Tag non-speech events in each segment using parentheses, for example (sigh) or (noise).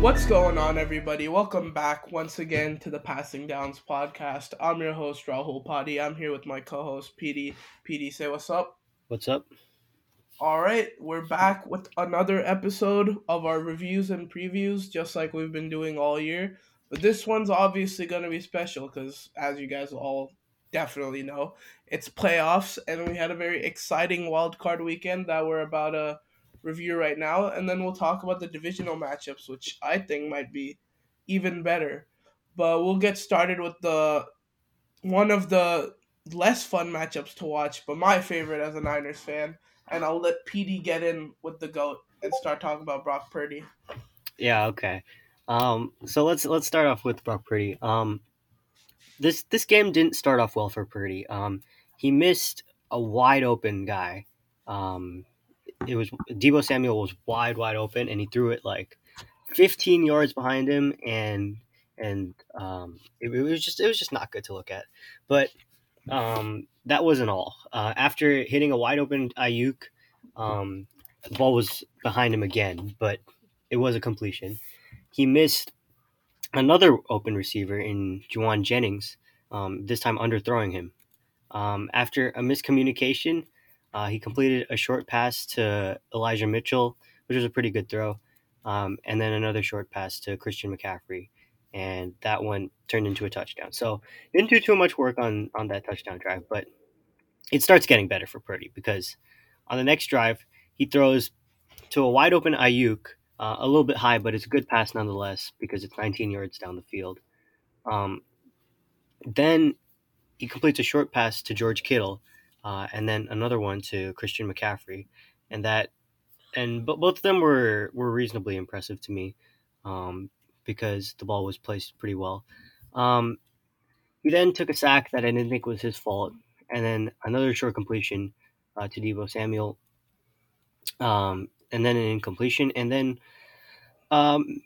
What's going on, everybody? Welcome back once again to the Passing Downs podcast. I'm your host, Rahul Padhi. I'm here with my co host, PD. PD, say what's up. What's up? All right, we're back with another episode of our reviews and previews, just like we've been doing all year. But this one's obviously going to be special because, as you guys all definitely know, it's playoffs, and we had a very exciting wild card weekend that we're about to review right now, and then we'll talk about the divisional matchups, which I think might be even better. But we'll get started with the one of the less fun matchups to watch, but my favorite as a Niners fan, and I'll let PD get in with the goat and start talking about Brock Purdy. Yeah, okay. Um, so let's let's start off with Brock Purdy. Um, this this game didn't start off well for Purdy. Um, he missed a wide open guy. Um, it was Deebo Samuel was wide wide open, and he threw it like 15 yards behind him, and and um, it, it was just it was just not good to look at. But um, that wasn't all. Uh, after hitting a wide open Aiyuk, um, the ball was behind him again, but it was a completion he missed another open receiver in Jauan Jennings, um, this time underthrowing him. Um, after a miscommunication, uh, he completed a short pass to Elijah Mitchell, which was a pretty good throw, um, and then another short pass to Christian McCaffrey, and that one turned into a touchdown. So didn't do too much work on on that touchdown drive, but it starts getting better for Purdy because on the next drive he throws to a wide open Aiyuk uh, a little bit high, but it's a good pass nonetheless because it's 19 yards down the field. Um, then he completes a short pass to George Kittle, uh, and then another one to Christian McCaffrey, and that, and but both of them were were reasonably impressive to me, um, because the ball was placed pretty well. Um, he then took a sack that I didn't think was his fault, and then another short completion uh, to Deebo Samuel. Um, and then an incompletion, and then um,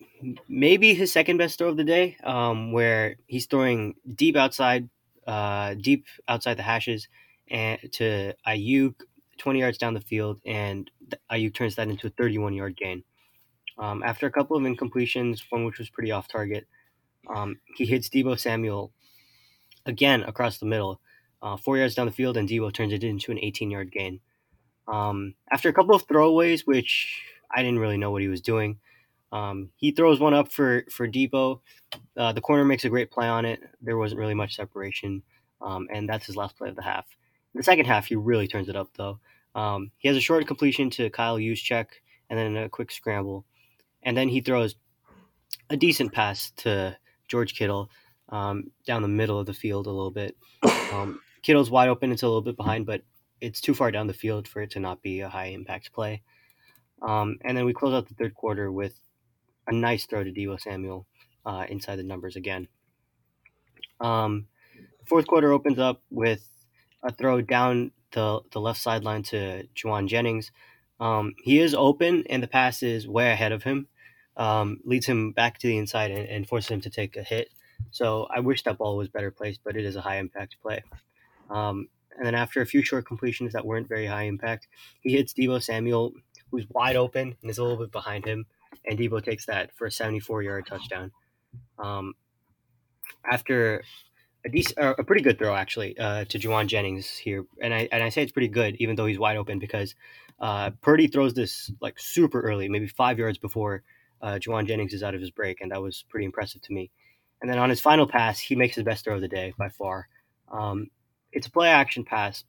maybe his second best throw of the day, um, where he's throwing deep outside, uh, deep outside the hashes, and to Aiyuk, twenty yards down the field, and Aiyuk turns that into a thirty-one yard gain. Um, after a couple of incompletions, one which was pretty off target, um, he hits Deebo Samuel again across the middle, uh, four yards down the field, and Deebo turns it into an eighteen yard gain. Um, after a couple of throwaways, which I didn't really know what he was doing, um, he throws one up for for Deebo. Uh, the corner makes a great play on it. There wasn't really much separation, um, and that's his last play of the half. The second half, he really turns it up though. Um, he has a short completion to Kyle Juszczyk, and then a quick scramble, and then he throws a decent pass to George Kittle um, down the middle of the field a little bit. Um, Kittle's wide open; it's a little bit behind, but it's too far down the field for it to not be a high impact play. Um, and then we close out the third quarter with a nice throw to Deebo Samuel uh, inside the numbers again. Um, fourth quarter opens up with a throw down the, the left sideline to Jauan Jennings. Um, he is open, and the pass is way ahead of him, um, leads him back to the inside and, and, forces him to take a hit. So I wish that ball was better placed, but it is a high impact play. Um, and then after a few short completions that weren't very high impact, he hits Deebo Samuel, who's wide open and is a little bit behind him, and Deebo takes that for a 74 yard touchdown. Um, after a decent, uh, a pretty good throw actually uh, to Jauan Jennings here, and I and I say it's pretty good even though he's wide open because uh, Purdy throws this like super early, maybe five yards before uh, Jauan Jennings is out of his break, and that was pretty impressive to me. And then on his final pass, he makes his best throw of the day by far. Um, it's a play action pass,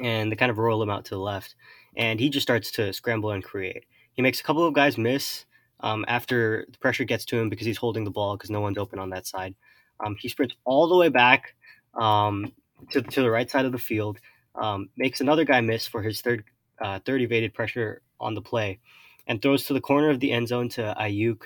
and they kind of roll him out to the left, and he just starts to scramble and create. He makes a couple of guys miss um, after the pressure gets to him because he's holding the ball because no one's open on that side. Um, he sprints all the way back um, to, to the right side of the field, um, makes another guy miss for his third uh, third evaded pressure on the play, and throws to the corner of the end zone to Aiyuk,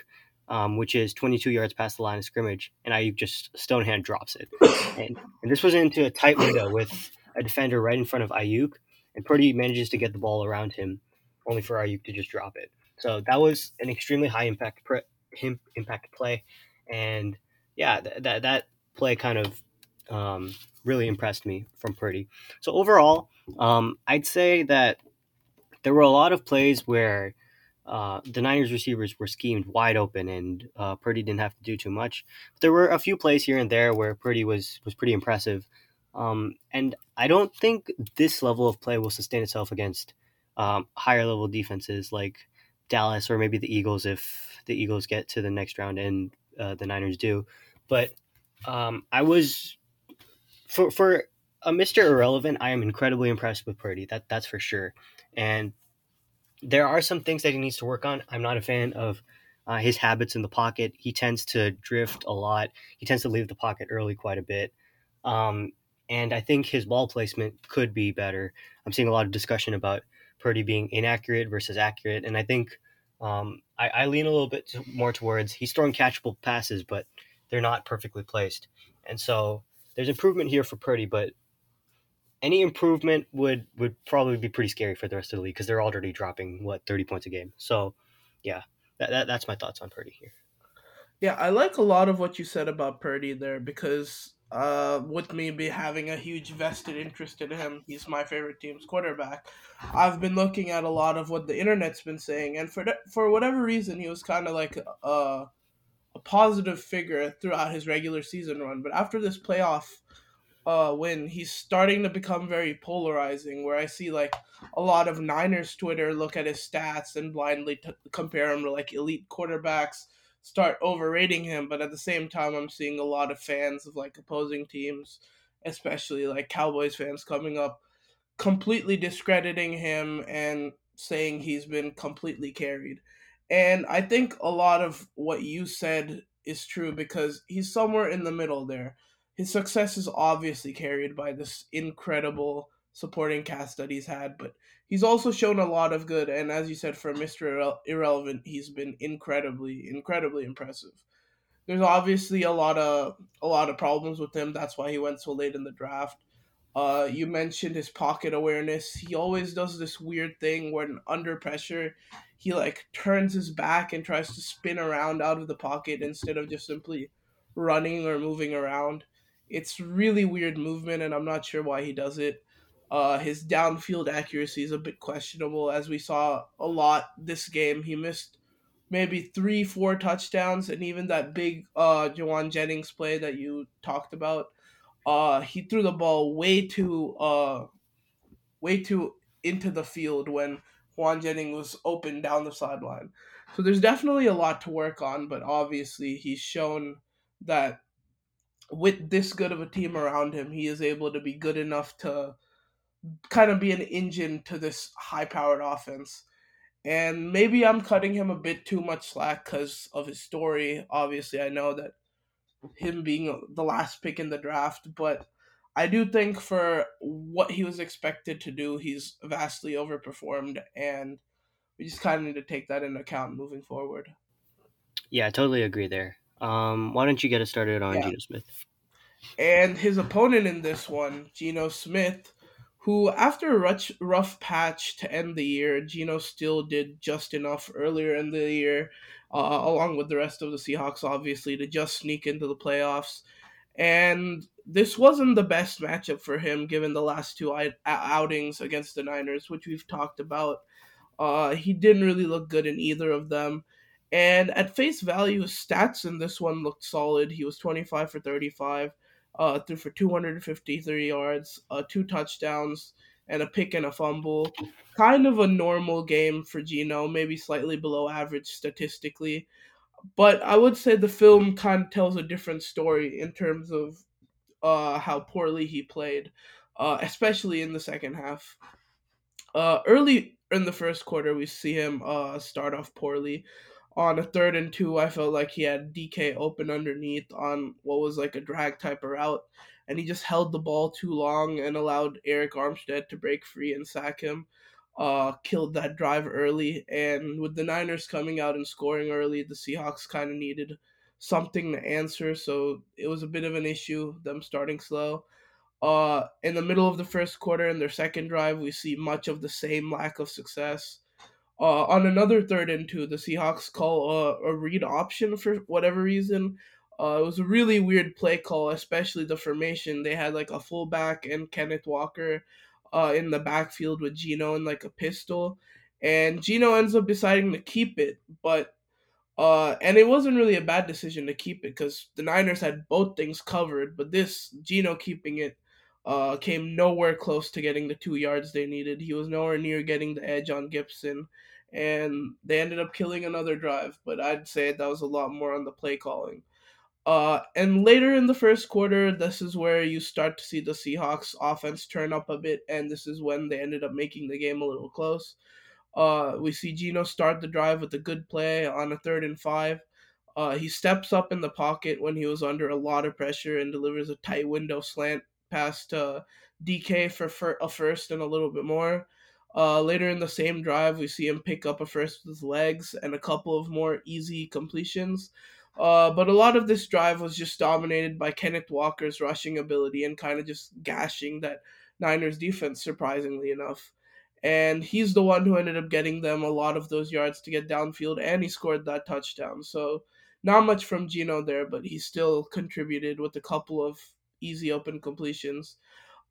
um, which is 22 yards past the line of scrimmage, and Aiyuk just stonehand drops it. (coughs) And, and this was into a tight window with a defender right in front of Aiyuk, and Purdy manages to get the ball around him, only for Aiyuk to just drop it. So that was an extremely high impact pre- impact play, and yeah, th- that that play kind of um, really impressed me from Purdy. So overall, um, I'd say that there were a lot of plays where uh, the Niners receivers were schemed wide open, and uh, Purdy didn't have to do too much. But there were a few plays here and there where Purdy was was pretty impressive, um, and I don't think this level of play will sustain itself against um, higher level defenses like Dallas or maybe the Eagles if the Eagles get to the next round and uh, the Niners do. But um, I was for for a Mister Irrelevant. I am incredibly impressed with Purdy. That that's for sure, and there are some things that he needs to work on. I'm not a fan of uh, his habits in the pocket. He tends to drift a lot. He tends to leave the pocket early quite a bit. Um, and I think his ball placement could be better. I'm seeing a lot of discussion about Purdy being inaccurate versus accurate, and I think um, I, I, lean a little bit more towards he's throwing catchable passes, but they're not perfectly placed, and so there's improvement here for Purdy, but any improvement would would probably be pretty scary for the rest of the league because they're already dropping what 30 points a game. So, yeah, that, that that's my thoughts on Purdy here. Yeah, I like a lot of what you said about Purdy there because uh, with me be having a huge vested interest in him, he's my favorite team's quarterback. I've been looking at a lot of what the internet's been saying, and for for whatever reason, he was kind of like a, a positive figure throughout his regular season run. But after this playoff uh, win, he's starting to become very polarizing. Where I see like a lot of Niners Twitter look at his stats and blindly t- compare him to like elite quarterbacks, start overrating him. But at the same time, I'm seeing a lot of fans of like opposing teams, especially like Cowboys fans, coming up completely discrediting him and saying he's been completely carried. And I think a lot of what you said is true because he's somewhere in the middle there his success is obviously carried by this incredible supporting cast that he's had, but he's also shown a lot of good. And as you said, for Mister Irrelevant, he's been incredibly, incredibly impressive. There's obviously a lot of a lot of problems with him. That's why he went so late in the draft. Uh, you mentioned his pocket awareness. He always does this weird thing when under pressure, he like turns his back and tries to spin around out of the pocket instead of just simply running or moving around. It's really weird movement, and I'm not sure why he does it. Uh, his downfield accuracy is a bit questionable, as we saw a lot this game. He missed maybe three, four touchdowns, and even that big uh, Jauan Jennings play that you talked about. Uh, he threw the ball way too, uh, way too into the field when Jauan Jennings was open down the sideline. So there's definitely a lot to work on, but obviously he's shown that with this good of a team around him, he is able to be good enough to kind of be an engine to this high powered offense. And maybe I'm cutting him a bit too much slack because of his story. Obviously, I know that him being the last pick in the draft, but I do think for what he was expected to do, he's vastly overperformed, and we just kind of need to take that into account moving forward. Yeah, I totally agree there. Um, why don't you get us started on yeah. Geno Smith? And his opponent in this one, Geno Smith, who after a rough, rough patch to end the year, Geno still did just enough earlier in the year, uh, along with the rest of the Seahawks, obviously, to just sneak into the playoffs. And this wasn't the best matchup for him given the last two outings against the Niners, which we've talked about. Uh, he didn't really look good in either of them. And at face value, his stats in this one looked solid. He was 25 for 35, uh, threw for 253 yards, uh, two touchdowns, and a pick and a fumble. Kind of a normal game for Geno, maybe slightly below average statistically. But I would say the film kind of tells a different story in terms of uh, how poorly he played, uh, especially in the second half. Uh, early in the first quarter, we see him uh, start off poorly on a third and two, I felt like he had DK open underneath on what was like a drag type route, and he just held the ball too long and allowed Arik Armstead to break free and sack him. Uh, killed that drive early, and with the Niners coming out and scoring early, the Seahawks kind of needed something to answer, so it was a bit of an issue them starting slow. Uh, in the middle of the first quarter, in their second drive, we see much of the same lack of success. Uh, on another third and two, the Seahawks call a, a read option for whatever reason. Uh, it was a really weird play call, especially the formation. They had like a fullback and Kenneth Walker uh, in the backfield with Geno and like a pistol. and Geno ends up deciding to keep it, but uh, and it wasn't really a bad decision to keep it because the Niners had both things covered, but this Geno keeping it uh, came nowhere close to getting the two yards they needed. He was nowhere near getting the edge on Gibson, and they ended up killing another drive. But I'd say that was a lot more on the play calling. Uh, and later in the first quarter, this is where you start to see the Seahawks offense turn up a bit, and this is when they ended up making the game a little close. Uh, we see Geno start the drive with a good play on a third and five. Uh, he steps up in the pocket when he was under a lot of pressure and delivers a tight window slant pass to DK for fir- a first and a little bit more. Uh, later in the same drive, we see him pick up a first with his legs and a couple of more easy completions. Uh, but a lot of this drive was just dominated by Kenneth Walker's rushing ability and kind of just gashing that Niners defense, surprisingly enough. And he's the one who ended up getting them a lot of those yards to get downfield, and he scored that touchdown. So, not much from Geno there, but he still contributed with a couple of easy open completions.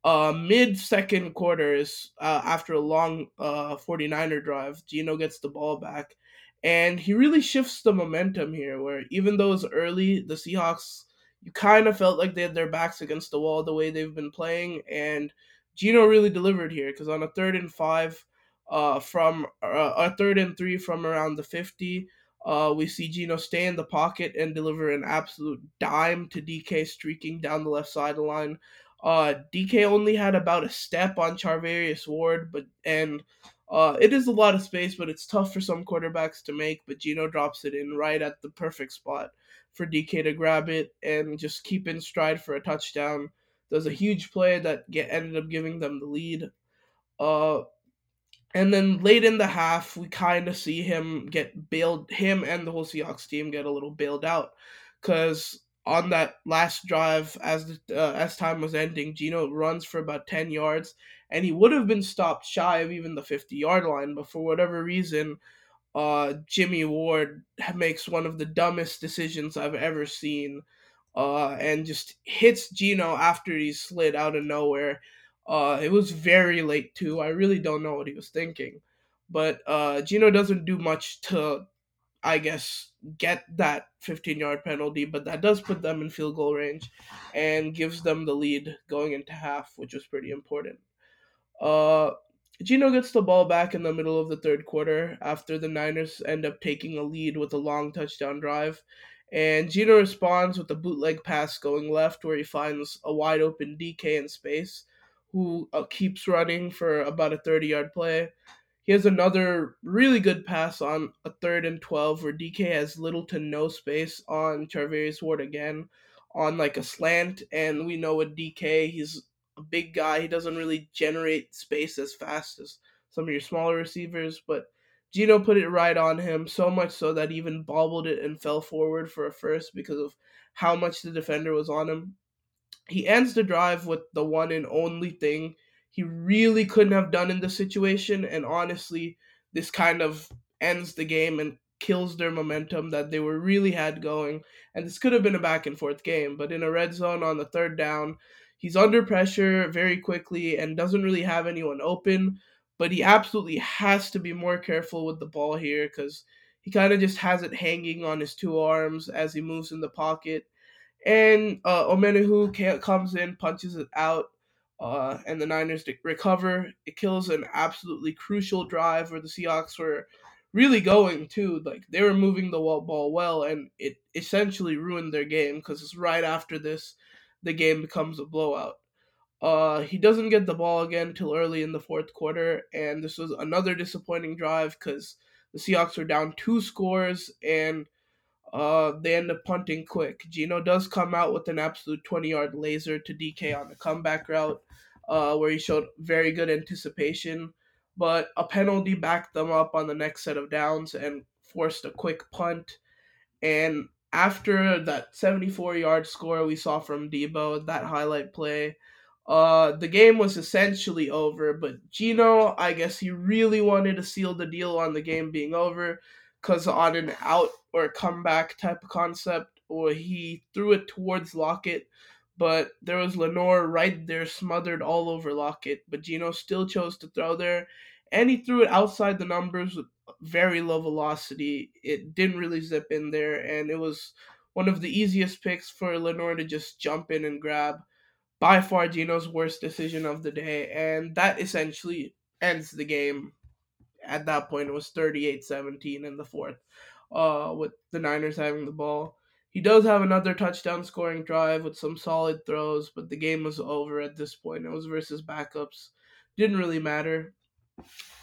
Uh, mid second quarter is uh, after a long uh, 49er drive, Geno gets the ball back and he really shifts the momentum here, where even though it's early, the Seahawks, you kind of felt like they had their backs against the wall the way they've been playing. And Geno really delivered here because on a third and five, uh, from uh, a third and three from around the 50, uh, we see Geno stay in the pocket and deliver an absolute dime to DK streaking down the left side of sideline. Uh, DK only had about a step on Charvarius Ward, but and uh, it is a lot of space, but it's tough for some quarterbacks to make. But Geno drops it in right at the perfect spot for DK to grab it and just keep in stride for a touchdown. There's a huge play that get ended up giving them the lead. Uh, and then late in the half, we kind of see him get bailed. Him and the whole Seahawks team get a little bailed out because on that last drive, as the, uh, as time was ending, Geno runs for about ten yards and he would have been stopped shy of even the 50 yard line, but for whatever reason, uh, Jimmy Ward makes one of the dumbest decisions I've ever seen, uh, and just hits Geno after he slid out of nowhere. Uh, it was very late too. I really don't know what he was thinking, but uh, Geno doesn't do much to, I guess, get that 15 yard penalty, but that does put them in field goal range, and gives them the lead going into half, which was pretty important. Uh, Geno gets the ball back in the middle of the third quarter after the Niners end up taking a lead with a long touchdown drive. And Geno responds with a bootleg pass going left where he finds a wide open DK in space who uh, keeps running for about a 30 yard play. He has another really good pass on a third and 12 where DK has little to no space on Charvarius Ward again on like a slant. And we know with DK, he's a big guy. He doesn't really generate space as fast as some of your smaller receivers, but Geno put it right on him, so much so that he even bobbled it and fell forward for a first because of how much the defender was on him. He ends the drive with the one and only thing he really couldn't have done in the situation, and honestly, this kind of ends the game and kills their momentum that they were really had going. And this could have been a back and forth game, but in a red zone on the third down, He's under pressure very quickly and doesn't really have anyone open, but he absolutely has to be more careful with the ball here because he kind of just has it hanging on his two arms as he moves in the pocket. And uh, Omenihu comes in, punches it out, uh, and the Niners recover. It kills an absolutely crucial drive where the Seahawks were really going too. Like they were moving the ball well, and it essentially ruined their game because it's right after this the game becomes a blowout. Uh, he doesn't get the ball again till early in the fourth quarter, and this was another disappointing drive because the Seahawks were down two scores and uh, they end up punting quick. Geno does come out with an absolute 20 yard laser to DK on the comeback route, uh, where he showed very good anticipation, but a penalty backed them up on the next set of downs and forced a quick punt. And after that 74 yard score we saw from Deebo, that highlight play, uh, the game was essentially over. But Geno, I guess he really wanted to seal the deal on the game being over because on an out or comeback type of concept, or he threw it towards Lockett. But there was Lenoir right there, smothered all over Lockett. But Geno still chose to throw there, and he threw it outside the numbers with very low velocity. It didn't really zip in there, and it was one of the easiest picks for Lenoir to just jump in and grab. By far, Geno's worst decision of the day, and that essentially ends the game. At that point, it was 38 17 in the fourth, uh, with the Niners having the ball. He does have another touchdown scoring drive with some solid throws, but the game was over at this point. It was versus backups. Didn't really matter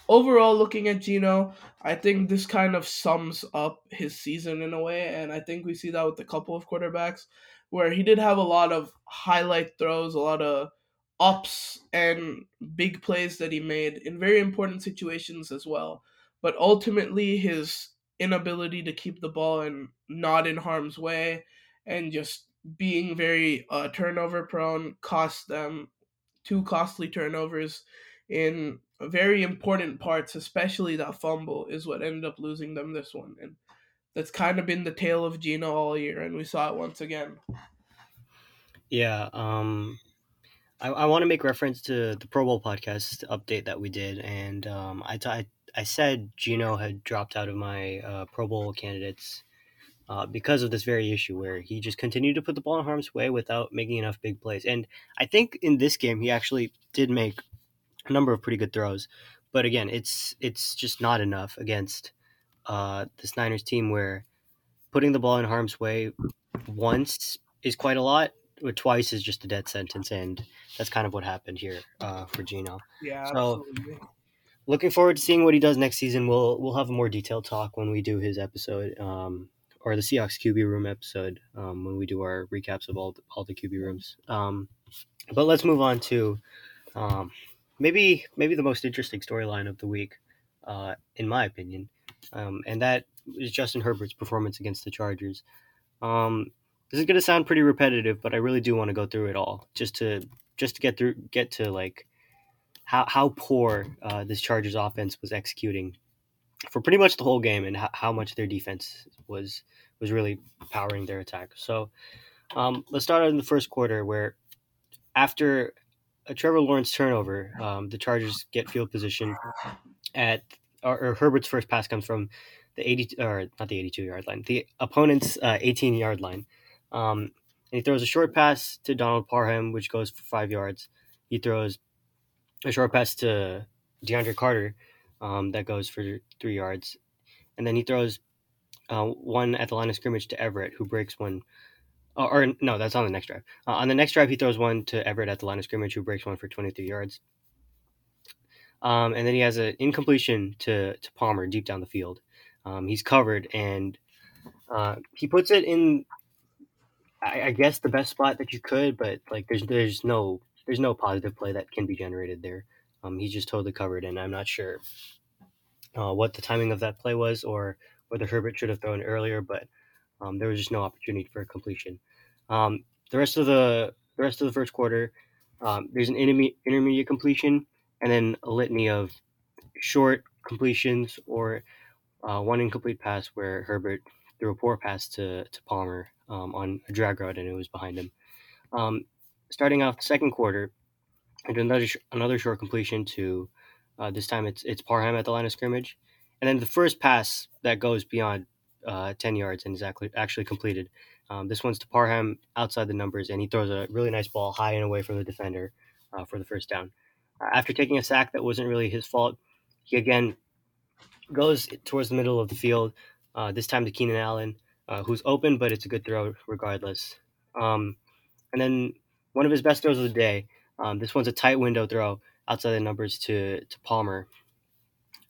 overall, looking at Geno, I think this kind of sums up his season in a way, and I think we see that with a couple of quarterbacks where he did have a lot of highlight throws, a lot of ups and big plays that he made in very important situations as well. But ultimately, his inability to keep the ball and not in harm's way and just being very uh, turnover prone cost them two costly turnovers in very important parts, especially that fumble, is what ended up losing them this one. And that's kind of been the tale of Geno all year, and we saw it once again. Yeah, um, I, I want to make reference to the Pro Bowl podcast update that we did, and um, I, t- I, I said Geno had dropped out of my uh, Pro Bowl candidates uh, because of this very issue where he just continued to put the ball in harm's way without making enough big plays. And I think in this game he actually did make a number of pretty good throws, but again, it's it's just not enough against uh, this Niners team where putting the ball in harm's way once is quite a lot, but twice is just a dead sentence, and that's kind of what happened here uh, for Geno. Yeah, so, absolutely. Looking forward to seeing what he does next season. We'll we'll have a more detailed talk when we do his episode, um, or the Seahawks QB room episode um, when we do our recaps of all the, all the QB rooms. Um, but let's move on to um, maybe maybe the most interesting storyline of the week, uh, in my opinion, um, and that is Justin Herbert's performance against the Chargers. Um, this is going to sound pretty repetitive, but I really do want to go through it all just to just to get through get to like how how poor uh, this Chargers offense was executing for pretty much the whole game, and how, how much their defense was was really powering their attack. So um, let's start out in the first quarter where after a Trevor Lawrence turnover, um, the Chargers get field position at or, or, Herbert's first pass comes from the 80 or not the 82 yard line, the opponent's uh, 18 yard line. Um, and he throws a short pass to Donald Parham, which goes for five yards. He throws a short pass to DeAndre Carter um, that goes for three yards. And then he throws uh, one at the line of scrimmage to Everett, who breaks one Oh, or no, that's on the next drive. Uh, on the next drive, he throws one to Everett at the line of scrimmage, who breaks one for 23 yards. Um, and then he has an incompletion to, to Palmer deep down the field. Um, he's covered, and uh, he puts it in, I, I, guess, the best spot that you could. But like, there's there's no there's no positive play that can be generated there. Um, he's just totally covered, and I'm not sure uh, what the timing of that play was, or whether Herbert should have thrown earlier. But um, there was just no opportunity for completion. Um, the rest of the the rest of the first quarter, um, there's an interme- intermediate completion and then a litany of short completions or uh, one incomplete pass where Herbert threw a poor pass to, to Palmer um, on a drag route and it was behind him. Um, starting off the second quarter, another another short completion to uh, this time it's it's Parham at the line of scrimmage, and then the first pass that goes beyond uh, 10 yards and is actually, actually completed. Um, this one's to Parham outside the numbers, and he throws a really nice ball high and away from the defender uh, for the first down. Uh, after taking a sack that wasn't really his fault, he again goes towards the middle of the field, uh, this time to Keenan Allen, uh, who's open, but it's a good throw regardless. Um, and then one of his best throws of the day. Um, this one's a tight window throw outside the numbers to, to Palmer,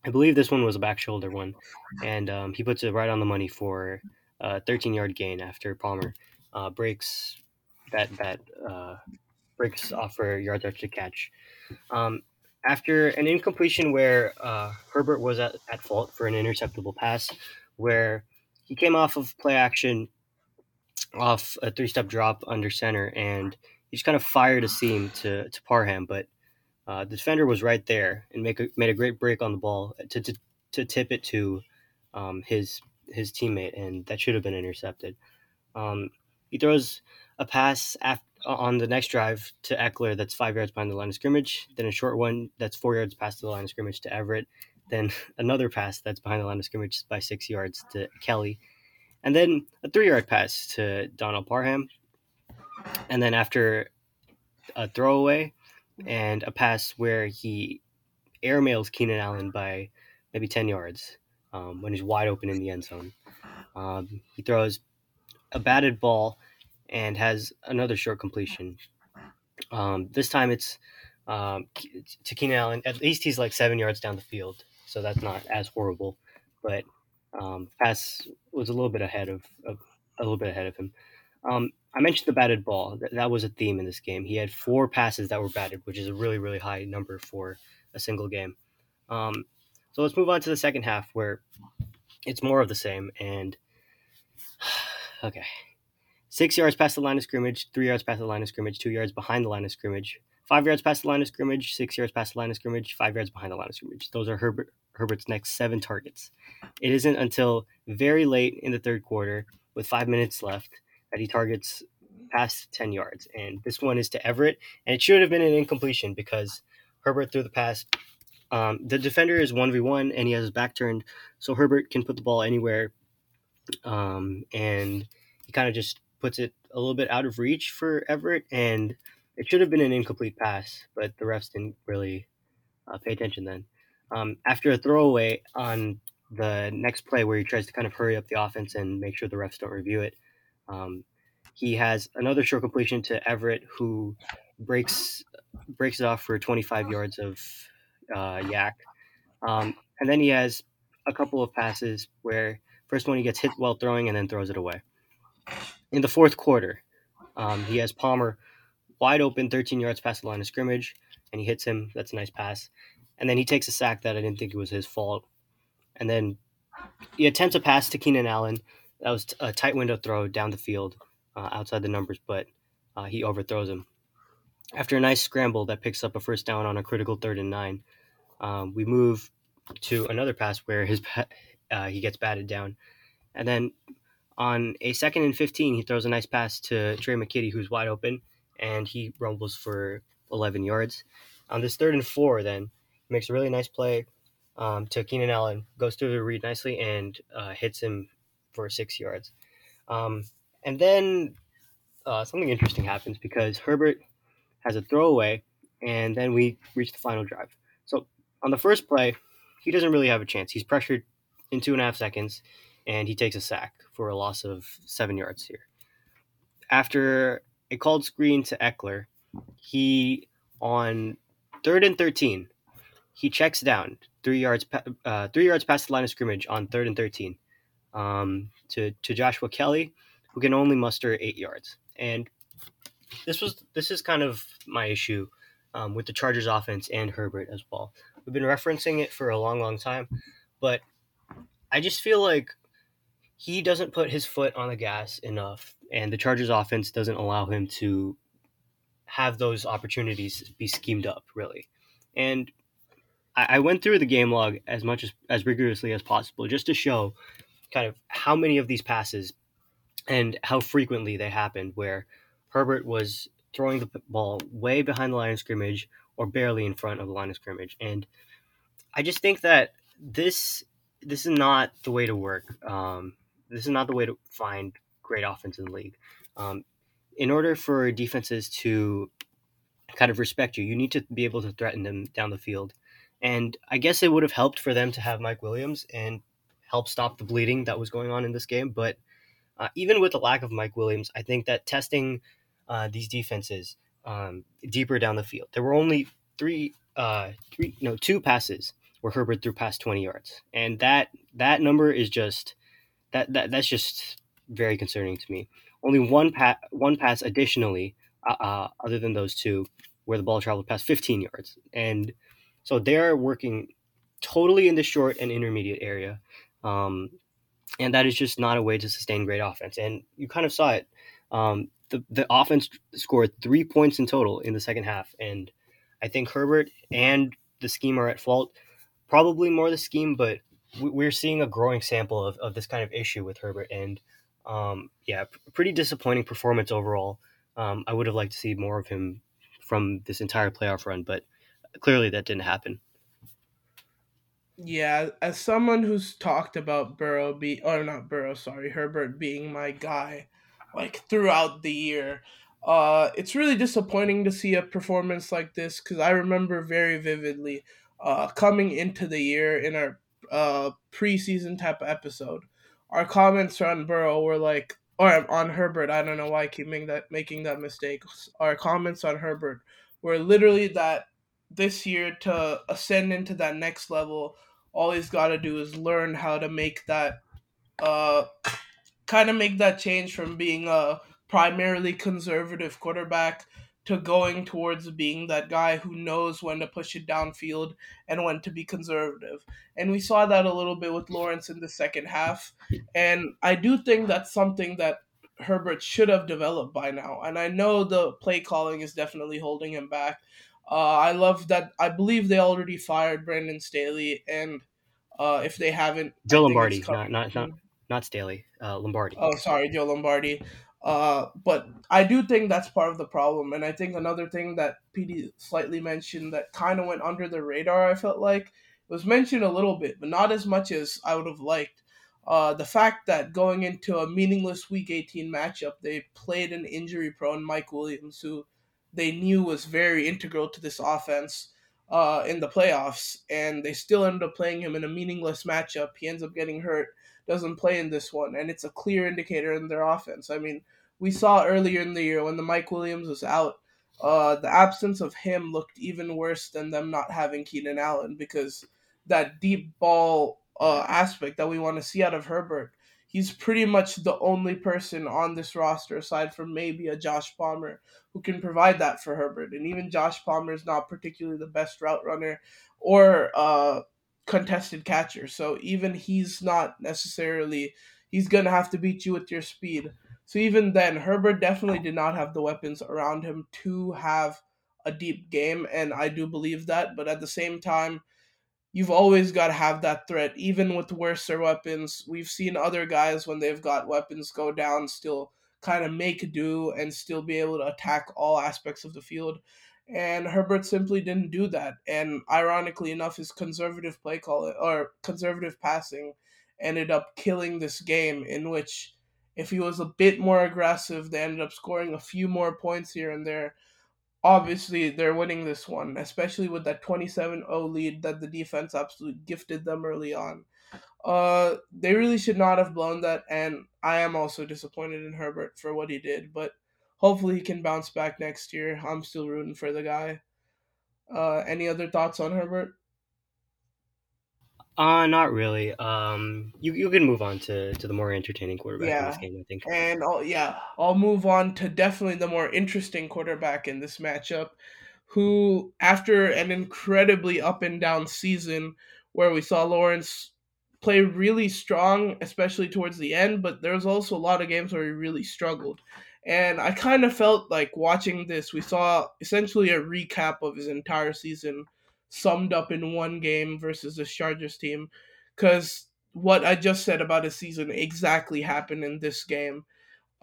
I believe this one was a back shoulder one, and um, he puts it right on the money for a 13 yard gain after Palmer uh, breaks that that uh, breaks off for yards after catch. Um, after an incompletion where uh, Herbert was at, at fault for an interceptable pass, where he came off of play action off a three step drop under center, and he just kind of fired a seam to, to Parham, but uh, the defender was right there and make a, made a great break on the ball to, to, to tip it to um, his his teammate, and that should have been intercepted. Um, he throws a pass after, on the next drive to Ekeler that's five yards behind the line of scrimmage. Then a short one that's four yards past the line of scrimmage to Everett. Then (laughs) another pass that's behind the line of scrimmage by six yards to Kelley. And then a three yard pass to Donald Parham. And then after a throwaway and a pass where he airmails Keenan Allen by maybe 10 yards um, when he's wide open in the end zone. Um, he throws a batted ball and has another short completion. Um, this time it's um, to Keenan Allen. At least he's like seven yards down the field, so that's not as horrible. But um, pass was a little bit ahead of, of a little bit ahead of him. I mentioned the batted ball. That, that was a theme in this game. He had four passes that were batted, which is a really really high number for a single game. Um, so let's move on to the second half where it's more of the same. And (sighs) okay, six yards past the line of scrimmage, three yards past the line of scrimmage, two yards behind the line of scrimmage, five yards past the line of scrimmage, six yards past the line of scrimmage, five yards behind the line of scrimmage. Those are Herbert Herbert's next seven targets. It isn't until very late in the third quarter, with five minutes left, that he targets past 10 yards. And this one is to Everett. And it should have been an incompletion because Herbert threw the pass. Um, the defender is 1v1 and he has his back turned. So Herbert can put the ball anywhere. Um, and he kind of just puts it a little bit out of reach for Everett. And it should have been an incomplete pass, but the refs didn't really uh, pay attention then. Um, after a throwaway on the next play where he tries to kind of hurry up the offense and make sure the refs don't review it, um, he has another short completion to Everett who breaks breaks it off for 25 yards of uh, YAC. Um, and then he has a couple of passes where first one he gets hit while throwing and then throws it away. In the fourth quarter, um, he has Palmer wide open 13 yards past the line of scrimmage and he hits him. That's a nice pass. And then he takes a sack that I didn't think it was his fault. And then he attempts a pass to Keenan Allen. That was a tight window throw down the field uh, outside the numbers, but uh, he overthrows him. After a nice scramble that picks up a first down on a critical third and nine, um, we move to another pass where his uh, he gets batted down, and then on a second and fifteen, he throws a nice pass to Trey McKitty, who's wide open, and he rumbles for eleven yards. On this third and four, then he makes a really nice play um, to Keenan Allen, goes through the read nicely, and uh, hits him for six yards. Um, and then uh, something interesting happens because Herbert has a throwaway, and then we reach the final drive. So on the first play, he doesn't really have a chance. He's pressured in two and a half seconds, and he takes a sack for a loss of seven yards here. After a called screen to Ekeler, he on third and thirteen, he checks down three yards uh, three yards past the line of scrimmage on third and thirteen um, to to Joshua Kelley, who can only muster eight yards. And this was this is kind of my issue um, with the Chargers offense and Herbert as well. We've been referencing it for a long, long time, but I just feel like he doesn't put his foot on the gas enough, and the Chargers offense doesn't allow him to have those opportunities be schemed up really. And I, I went through the game log as much as as rigorously as possible just to show kind of how many of these passes and how frequently they happened where Herbert was throwing the ball way behind the line of scrimmage or barely in front of the line of scrimmage. And I just think that this this is not the way to work. Um, this is not the way to find great offense in the league. Um, in order for defenses to kind of respect you, you need to be able to threaten them down the field. And I guess it would have helped for them to have Mike Williams and help stop the bleeding that was going on in this game. But uh, even with the lack of Mike Williams, I think that testing uh, these defenses um, deeper down the field, there were only three, uh, three, no, two passes where Herbert threw past 20 yards, and that that number is just that that that's just very concerning to me. Only one pa- one pass additionally, uh, uh, other than those two, where the ball traveled past 15 yards, and so they're working totally in the short and intermediate area. Um, and that is just not a way to sustain great offense. And you kind of saw it. Um, the the offense scored three points in total in the second half, and I think Herbert and the scheme are at fault. Probably more the scheme, but we're seeing a growing sample of, of this kind of issue with Herbert, and um, yeah, pretty disappointing performance overall Um, I would have liked to see more of him from this entire playoff run, but clearly that didn't happen. Yeah, as someone who's talked about Burrow be or not Burrow, sorry, Herbert being my guy, like throughout the year, uh, it's really disappointing to see a performance like this because I remember very vividly, uh, coming into the year in our uh preseason type episode, our comments on Burrow were like, or on Herbert. I don't know why I keep making that making that mistake. Our comments on Herbert were literally that this year to ascend into that next level, all he's got to do is learn how to make that, uh, kind of make that change from being a primarily conservative quarterback to going towards being that guy who knows when to push it downfield and when to be conservative. And we saw that a little bit with Lawrence in the second half. And I do think that's something that Herbert should have developed by now. And I know the play calling is definitely holding him back. Uh, I love that. I believe they already fired Brandon Staley, and uh, if they haven't, Joe Lombardi, not not not not Staley, uh, Lombardi. Oh, sorry, Joe Lombardi. Uh, but I do think that's part of the problem, and I think another thing that PD slightly mentioned that kind of went under the radar. I felt like was mentioned a little bit, but not as much as I would have liked. Uh, the fact that going into a meaningless Week 18 matchup, they played an injury-prone Mike Williams, who they knew was very integral to this offense uh, in the playoffs, and they still ended up playing him in a meaningless matchup. He ends up getting hurt, doesn't play in this one, and it's a clear indicator in their offense. I mean, we saw earlier in the year when the Mike Williams was out, uh, the absence of him looked even worse than them not having Keenan Allen because that deep ball uh, aspect that we want to see out of Herbert. He's pretty much the only person on this roster, aside from maybe a Josh Palmer, who can provide that for Herbert. And even Josh Palmer is not particularly the best route runner or uh, contested catcher. So even he's not necessarily, he's going to have to beat you with your speed. So even then, Herbert definitely did not have the weapons around him to have a deep game. And I do believe that. But at the same time, you've always got to have that threat, even with worser weapons. We've seen other guys when they've got weapons go down still kind of make do and still be able to attack all aspects of the field. And Herbert simply didn't do that. And ironically enough, his conservative play call or conservative passing ended up killing this game. In which, if he was a bit more aggressive, they ended up scoring a few more points here and there obviously they're winning this one, especially with that 27-0 lead that the defense absolutely gifted them early on. Uh, they really should not have blown that, and I am also disappointed in Herbert for what he did, but hopefully he can bounce back next year. I'm still rooting for the guy. Uh, any other thoughts on Herbert? Uh, not really. Um, you you can move on to, to the more entertaining quarterback yeah. in this game, I think. And I'll, yeah, I'll move on to definitely the more interesting quarterback in this matchup, who after an incredibly up and down season where we saw Lawrence play really strong, especially towards the end, but there was also a lot of games where he really struggled. And I kind of felt like watching this, we saw essentially a recap of his entire season summed up in one game versus the Chargers team. Because what I just said about his season exactly happened in this game.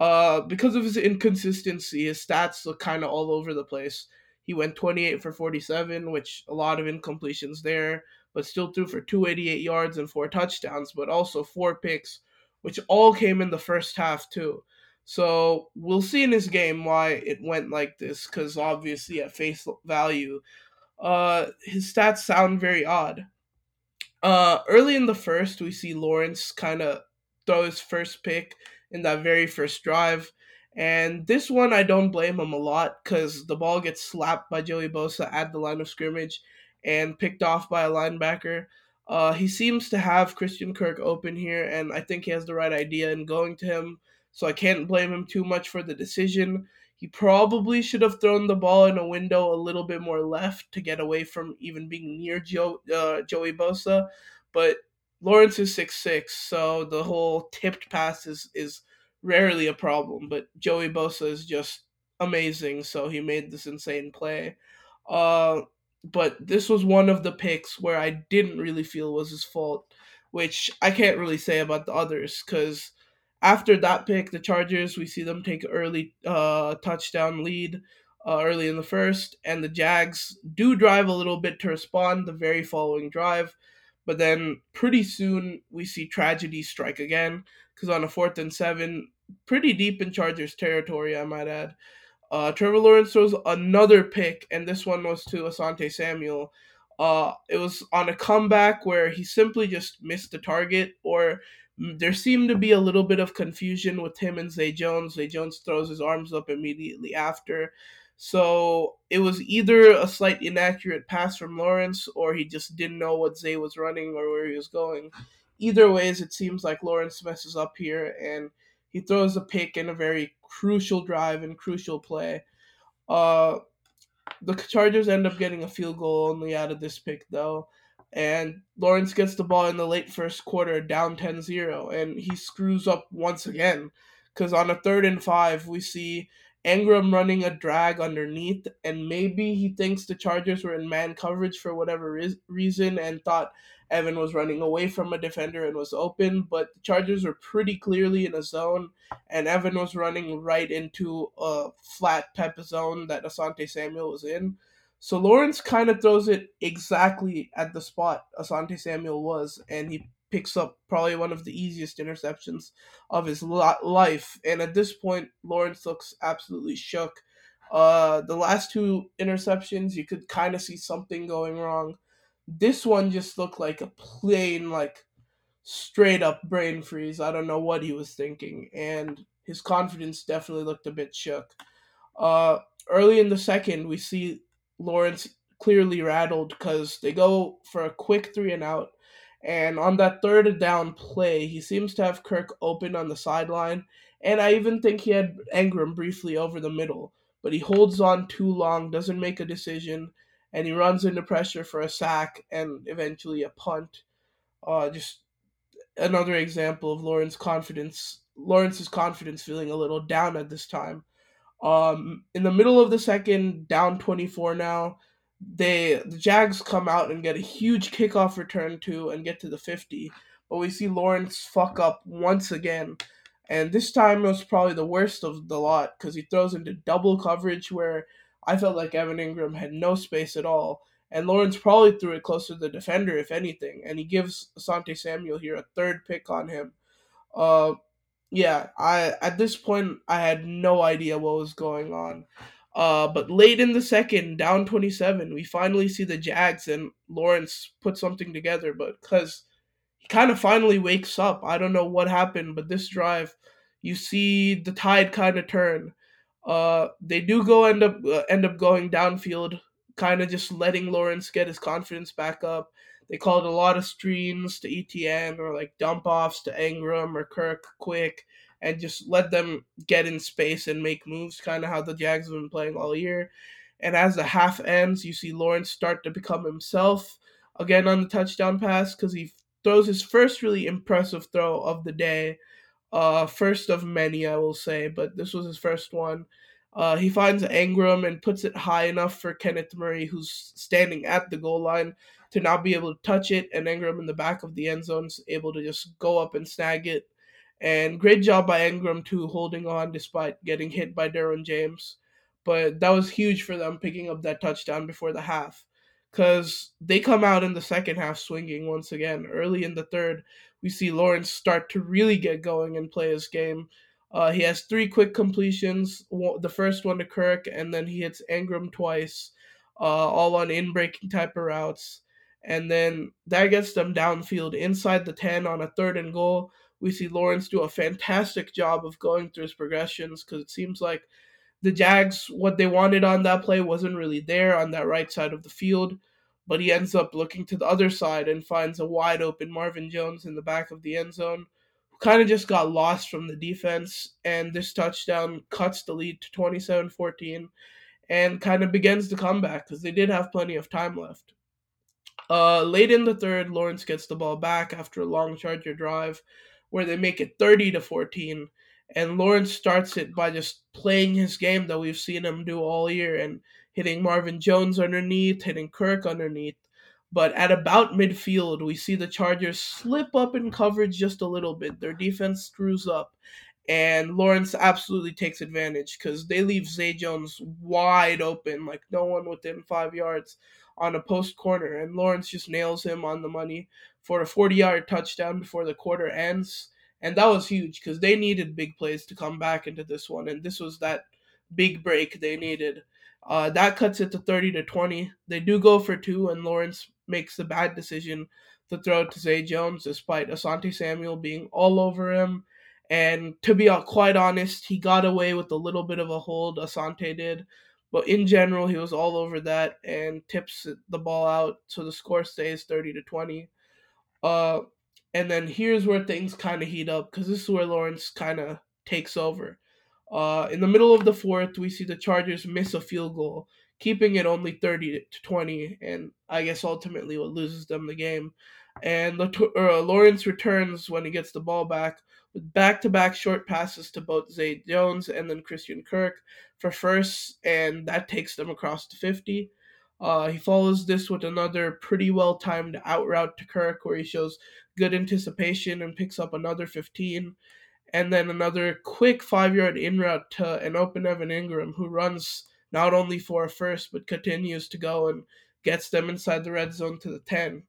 Uh, because of his inconsistency, his stats look kind of all over the place. He went 28 for 47, which a lot of incompletions there, but still threw for 288 yards and four touchdowns, but also four picks, which all came in the first half too. So we'll see in this game why it went like this, because obviously at face value, uh, his stats sound very odd. Uh, early in the first, we see Lawrence kind of throw his first pick in that very first drive. And this one, I don't blame him a lot because the ball gets slapped by Joey Bosa at the line of scrimmage and picked off by a linebacker. Uh, he seems to have Christian Kirk open here, and I think he has the right idea in going to him. So I can't blame him too much for the decision. He probably should have thrown the ball in a window a little bit more left to get away from even being near Joe, uh, Joey Bosa. But Lawrence is six six, so the whole tipped pass is, is rarely a problem. But Joey Bosa is just amazing, so he made this insane play. Uh, but this was one of the picks where I didn't really feel was his fault, which I can't really say about the others because after that pick, the Chargers, we see them take early uh, touchdown lead uh, early in the first, and the Jags do drive a little bit to respond the very following drive. But then pretty soon we see tragedy strike again because on a fourth and seven, pretty deep in Chargers territory, I might add. Uh, Trevor Lawrence throws another pick, and this one was to Asante Samuel. Uh, it was on a comeback where he simply just missed the target, or there seemed to be a little bit of confusion with him and Zay Jones. Zay Jones throws his arms up immediately after. So it was either a slight inaccurate pass from Lawrence or he just didn't know what Zay was running or where he was going. Either ways, it seems like Lawrence messes up here and he throws a pick in a very crucial drive and crucial play. Uh, the Chargers end up getting a field goal only out of this pick, though. And Lawrence gets the ball in the late first quarter, down 10 0, and he screws up once again. Because on a third and five, we see Engram running a drag underneath, and maybe he thinks the Chargers were in man coverage for whatever reason and thought Evan was running away from a defender and was open, but the Chargers were pretty clearly in a zone, and Evan was running right into a flat type zone that Asante Samuel was in. So Lawrence kind of throws it exactly at the spot Asante Samuel was, and he picks up probably one of the easiest interceptions of his life. And at this point, Lawrence looks absolutely shook. Uh, the last two interceptions, you could kind of see something going wrong. This one just looked like a plain, like straight up brain freeze. I don't know what he was thinking, and his confidence definitely looked a bit shook. Uh, early in the second, we see Lawrence clearly rattled because they go for a quick three and out. And on that third down play, he seems to have Kirk open on the sideline. And I even think he had Engram briefly over the middle. But he holds on too long, doesn't make a decision, and he runs into pressure for a sack and eventually a punt. Uh, just another example of Lawrence confidence. Lawrence's confidence feeling a little down at this time. Um, in the middle of the second, down 24 now, they the Jags come out and get a huge kickoff return to and get to the 50. But we see Lawrence fuck up once again. And this time it was probably the worst of the lot because he throws into double coverage where I felt like Evan Engram had no space at all. And Lawrence probably threw it closer to the defender, if anything. And he gives Asante Samuel here a third pick on him. Uh, yeah, I at this point I had no idea what was going on. Uh, but late in the second, down 27, we finally see the Jags and Lawrence put something together. But because he kind of finally wakes up, I don't know what happened, but this drive, you see the tide kind of turn. Uh, they do go end up uh, end up going downfield, kind of just letting Lawrence get his confidence back up. They called a lot of screens to ETN or like dump offs to Engram or Kirk quick and just let them get in space and make moves, kind of how the Jags have been playing all year. And as the half ends, you see Lawrence start to become himself again on the touchdown pass because he throws his first really impressive throw of the day uh, first of many, I will say, but this was his first one. Uh, he finds Engram and puts it high enough for Kenneth Murray, who's standing at the goal line, to not be able to touch it. And Engram in the back of the end zone is able to just go up and snag it. And great job by Engram, too, holding on despite getting hit by Derwin James. But that was huge for them picking up that touchdown before the half because they come out in the second half swinging once again. Early in the third, we see Lawrence start to really get going and play his game. Uh, he has three quick completions. The first one to Kirk, and then he hits Engram twice, uh, all on in-breaking type of routes. And then that gets them downfield inside the 10 on a third and goal. We see Lawrence do a fantastic job of going through his progressions because it seems like the Jags, what they wanted on that play wasn't really there on that right side of the field, but he ends up looking to the other side and finds a wide open Marvin Jones in the back of the end zone, who kind of just got lost from the defense. And this touchdown cuts the lead to 27 14 and kind of begins the comeback because they did have plenty of time left. Uh, late in the third, Lawrence gets the ball back after a long Charger drive where they make it 30 to 14 and Lawrence starts it by just playing his game that we've seen him do all year and hitting Marvin Jones underneath, hitting Kirk underneath. But at about midfield, we see the Chargers slip up in coverage just a little bit. Their defense screws up, and Lawrence absolutely takes advantage because they leave Zay Jones wide open, like no one within five yards on a post corner, and Lawrence just nails him on the money for a 40 yard touchdown before the quarter ends. And that was huge because they needed big plays to come back into this one, and this was that big break they needed. Uh, that cuts it to 30 to 20. They do go for two, and Lawrence makes the bad decision to throw to Zay Jones, despite Asante Samuel being all over him. And to be quite honest, he got away with a little bit of a hold, Asante did. But in general, he was all over that and tips the ball out, so the score stays 30 to 20. Uh, and then here's where things kind of heat up because this is where Lawrence kind of takes over. Uh, in the middle of the fourth, we see the Chargers miss a field goal, keeping it only 30 to 20, and I guess ultimately what loses them the game. And uh, Lawrence returns when he gets the ball back with back to back short passes to both Zay Jones and then Christian Kirk for first, and that takes them across to 50. Uh, he follows this with another pretty well timed out route to Kirk where he shows good anticipation and picks up another 15 and then another quick five yard in route to an open Evan Engram, who runs not only for a first but continues to go and gets them inside the red zone to the 10.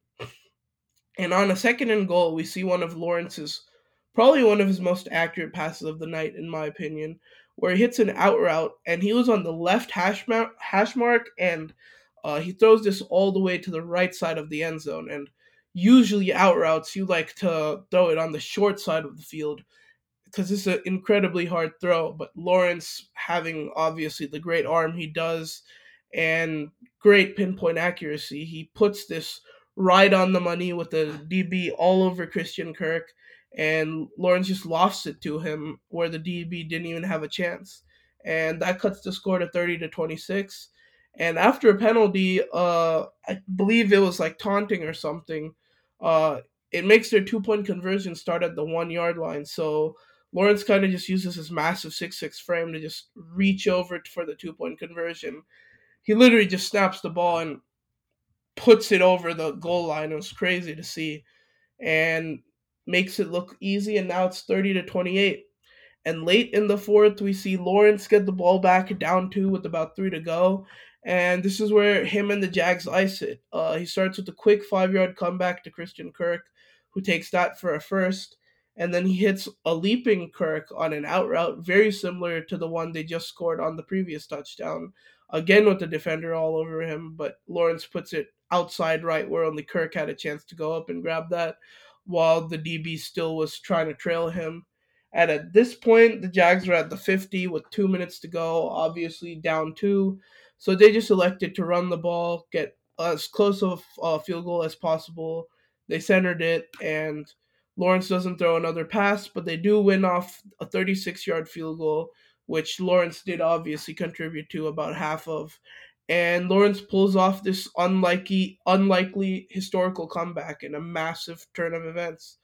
And on a second and goal, we see one of Lawrence's, probably one of his most accurate passes of the night, in my opinion, where he hits an out route and he was on the left hash, ma- hash mark and uh, he throws this all the way to the right side of the end zone. And usually out routes, you like to throw it on the short side of the field because it's an incredibly hard throw. But Lawrence, having obviously the great arm he does and great pinpoint accuracy, he puts this right on the money with the DB all over Christian Kirk. And Lawrence just lost it to him where the DB didn't even have a chance. And that cuts the score to 30 to 26. And after a penalty, uh, I believe it was like taunting or something, uh, it makes their two point conversion start at the one yard line. So Lawrence kind of just uses his massive six six frame to just reach over for the two point conversion. He literally just snaps the ball and puts it over the goal line. It was crazy to see, and makes it look easy. And now it's thirty to twenty eight. And late in the fourth, we see Lawrence get the ball back down two with about three to go. And this is where him and the Jags ice it. Uh, he starts with a quick five yard comeback to Christian Kirk, who takes that for a first and then he hits a leaping Kirk on an out route, very similar to the one they just scored on the previous touchdown. Again with the defender all over him, but Lawrence puts it outside right where only Kirk had a chance to go up and grab that, while the DB still was trying to trail him. And at this point, the Jags are at the 50 with two minutes to go, obviously down two. So they just elected to run the ball, get as close of a field goal as possible. They centered it, and Lawrence doesn't throw another pass, but they do win off a 36 yard field goal, which Lawrence did obviously contribute to about half of. And Lawrence pulls off this unlikely, unlikely historical comeback in a massive turn of events.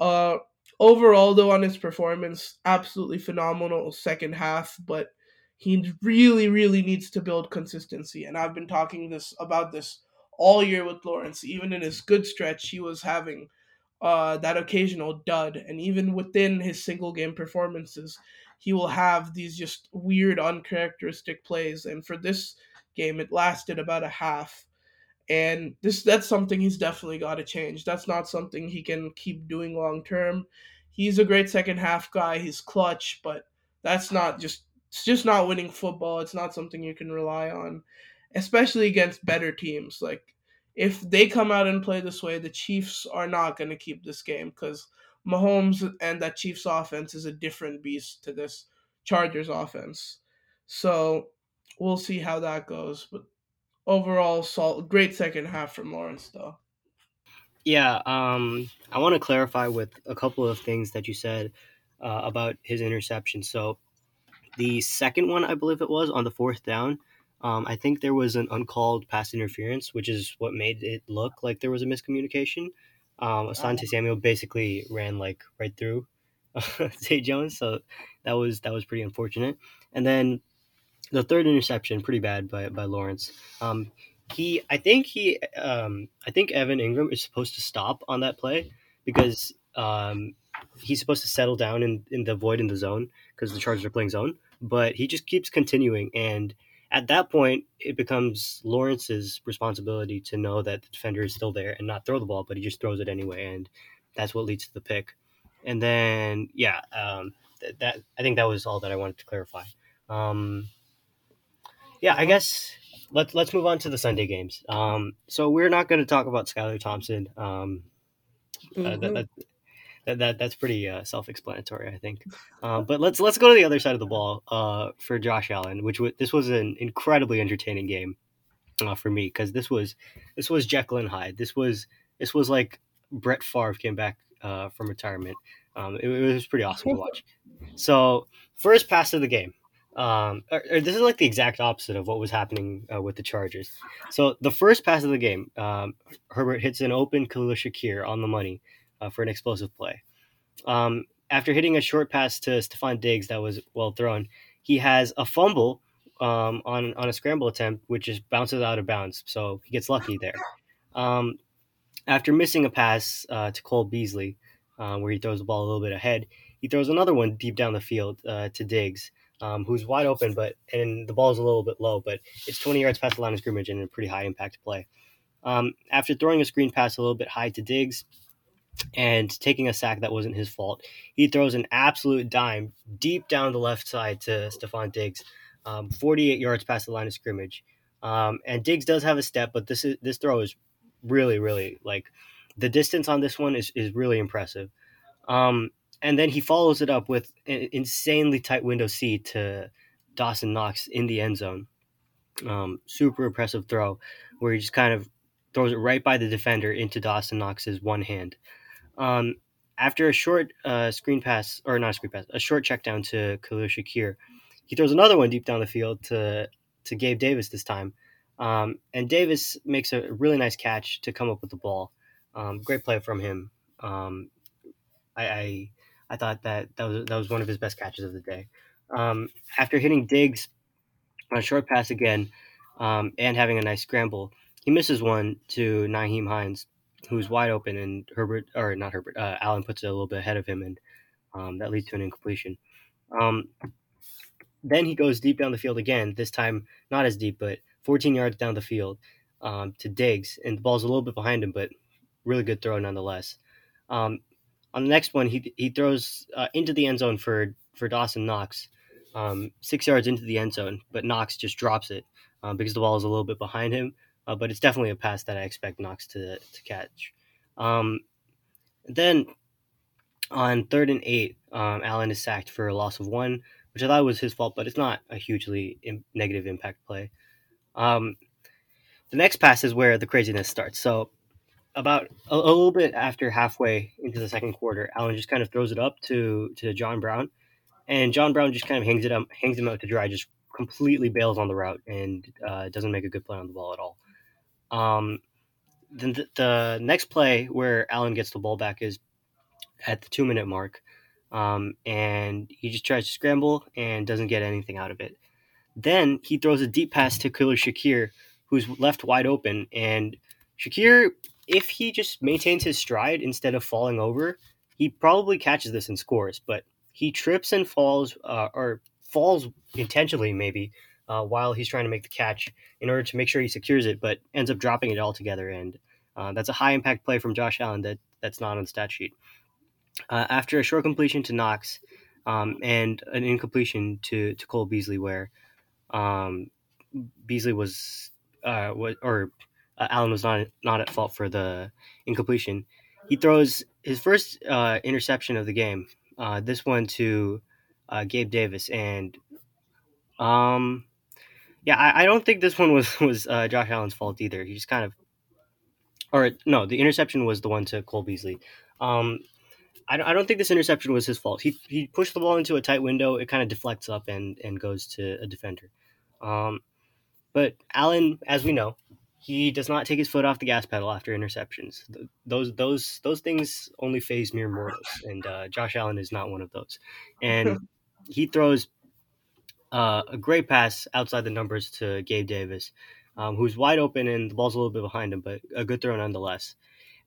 Uh, overall, though, on his performance, absolutely phenomenal second half, but he really, really needs to build consistency. And I've been talking this about this all year with Lawrence. Even in his good stretch, he was having uh, that occasional dud. And even within his single game performances, he will have these just weird, uncharacteristic plays. And for this game, it lasted about a half. And this that's something he's definitely got to change. That's not something he can keep doing long term. He's a great second half guy. He's clutch, but that's not just it's just not winning football. It's not something you can rely on, especially against better teams. Like if they come out and play this way, the Chiefs are not going to keep this game because Mahomes and that Chiefs offense is a different beast to this Chargers offense. So we'll see how that goes. But overall, solid, great second half from Lawrence, though. Yeah, um, I want to clarify with a couple of things that you said uh, about his interception. So the second one, I believe it was on the fourth down, um, I think there was an uncalled pass interference, which is what made it look like there was a miscommunication. Um, Asante. Samuel basically ran like right through (laughs) Zay Jones, so that was that was pretty unfortunate. And then the third interception, pretty bad by by Lawrence. Um, he I think he um I think Evan Engram is supposed to stop on that play because um he's supposed to settle down in, in the void in the zone because the Chargers are playing zone, but he just keeps continuing and at that point it becomes Lawrence's responsibility to know that the defender is still there and not throw the ball, but he just throws it anyway and that's what leads to the pick. And then yeah, um th- that I think that was all that I wanted to clarify. Um yeah, I guess let's let's move on to the Sunday games. Um, so we're not going to talk about Skylar Thompson. Um, mm-hmm. uh, that, that, that, that, that's pretty uh, self-explanatory, I think. Uh, but let's let's go to the other side of the ball uh, for Josh Allen, which w- this was an incredibly entertaining game uh, for me because this was this was Jekyll and Hyde. This was this was like Brett Favre came back uh, from retirement. Um, it, it was pretty awesome to watch. So first pass of the game. Um, or, or this is like the exact opposite of what was happening uh, with the Chargers. So the first pass of the game, um, Herbert hits an open Khalil Shakir on the money uh, for an explosive play. Um, after hitting a short pass to Stefon Diggs that was well thrown, he has a fumble um, on on a scramble attempt, which just bounces out of bounds. So he gets lucky there. Um, after missing a pass uh, to Cole Beasley, uh, where he throws the ball a little bit ahead, he throws another one deep down the field uh, to Diggs um, who's wide open, but and the ball is a little bit low, but it's 20 yards past the line of scrimmage and a pretty high impact play. Um, after throwing a screen pass a little bit high to Diggs and taking a sack that wasn't his fault, he throws an absolute dime deep down the left side to Stefon Diggs, um, 48 yards past the line of scrimmage. Um, and Diggs does have a step, but this is this throw is really, really like the distance on this one is is really impressive. Um, and then he follows it up with an insanely tight window seat to Dawson Knox in the end zone. Um, super impressive throw where he just kind of throws it right by the defender into Dawson Knox's one hand. Um, after a short uh, screen pass, or not a screen pass, a short check down to Khalil Shakir, he throws another one deep down the field to to Gabe Davis this time. Um, and Davis makes a really nice catch to come up with the ball. Um, great play from him. Um, I, I, I thought that that was that was one of his best catches of the day. Um, after hitting Diggs on a short pass again um, and having a nice scramble, he misses one to Nyheim Hines, who's wide open, and Herbert or not Herbert, uh, Allen puts it a little bit ahead of him, and um, that leads to an incompletion. Um, then he goes deep down the field again. This time, not as deep, but 14 yards down the field um, to Diggs, and the ball's a little bit behind him, but really good throw nonetheless. Um, on the next one, he he throws uh, into the end zone for for Dawson Knox, um, six yards into the end zone, but Knox just drops it um, because the ball is a little bit behind him. Uh, but it's definitely a pass that I expect Knox to to catch. Um, then on third and eight, um, Allen is sacked for a loss of one, which I thought was his fault, but it's not a hugely Im- negative impact play. Um, the next pass is where the craziness starts. So about a, a, little bit after halfway into the second quarter, Allen just kind of throws it up to to John Brown, and John Brown just kind of hangs it up, hangs him out to dry, just completely bails on the route and uh, doesn't make a good play on the ball at all. Um, then the, the, next play where Allen gets the ball back is at the two minute mark, um, and he just tries to scramble and doesn't get anything out of it. Then he throws a deep pass to Khalil Shakir, who's left wide open, and Shakir if he just maintains his stride instead of falling over, he probably catches this and scores. But he trips and falls, uh, or falls intentionally maybe, uh, while he's trying to make the catch in order to make sure he secures it, but ends up dropping it altogether. And uh, that's a high impact play from Josh Allen that that's not on the stat sheet. Uh, after a short completion to Knox um, and an incompletion to, to Cole Beasley, where um, Beasley was, uh, was or uh, Allen was not not at fault for the incompletion. He throws his first uh, interception of the game. Uh, this one to uh, Gabe Davis, and um, yeah, I, I, don't think this one was (laughs) was uh, Josh Allen's fault either. He just kind of, or no, the interception was the one to Cole Beasley. Um, I don't, I don't think this interception was his fault. He he pushed the ball into a tight window. It kind of deflects up and and goes to a defender. Um, but Allen, as we know, he does not take his foot off the gas pedal after interceptions. Those those those things only phase mere mortals, and uh, Josh Allen is not one of those. And (laughs) he throws uh, a great pass outside the numbers to Gabe Davis, um, who's wide open and the ball's a little bit behind him, but a good throw nonetheless.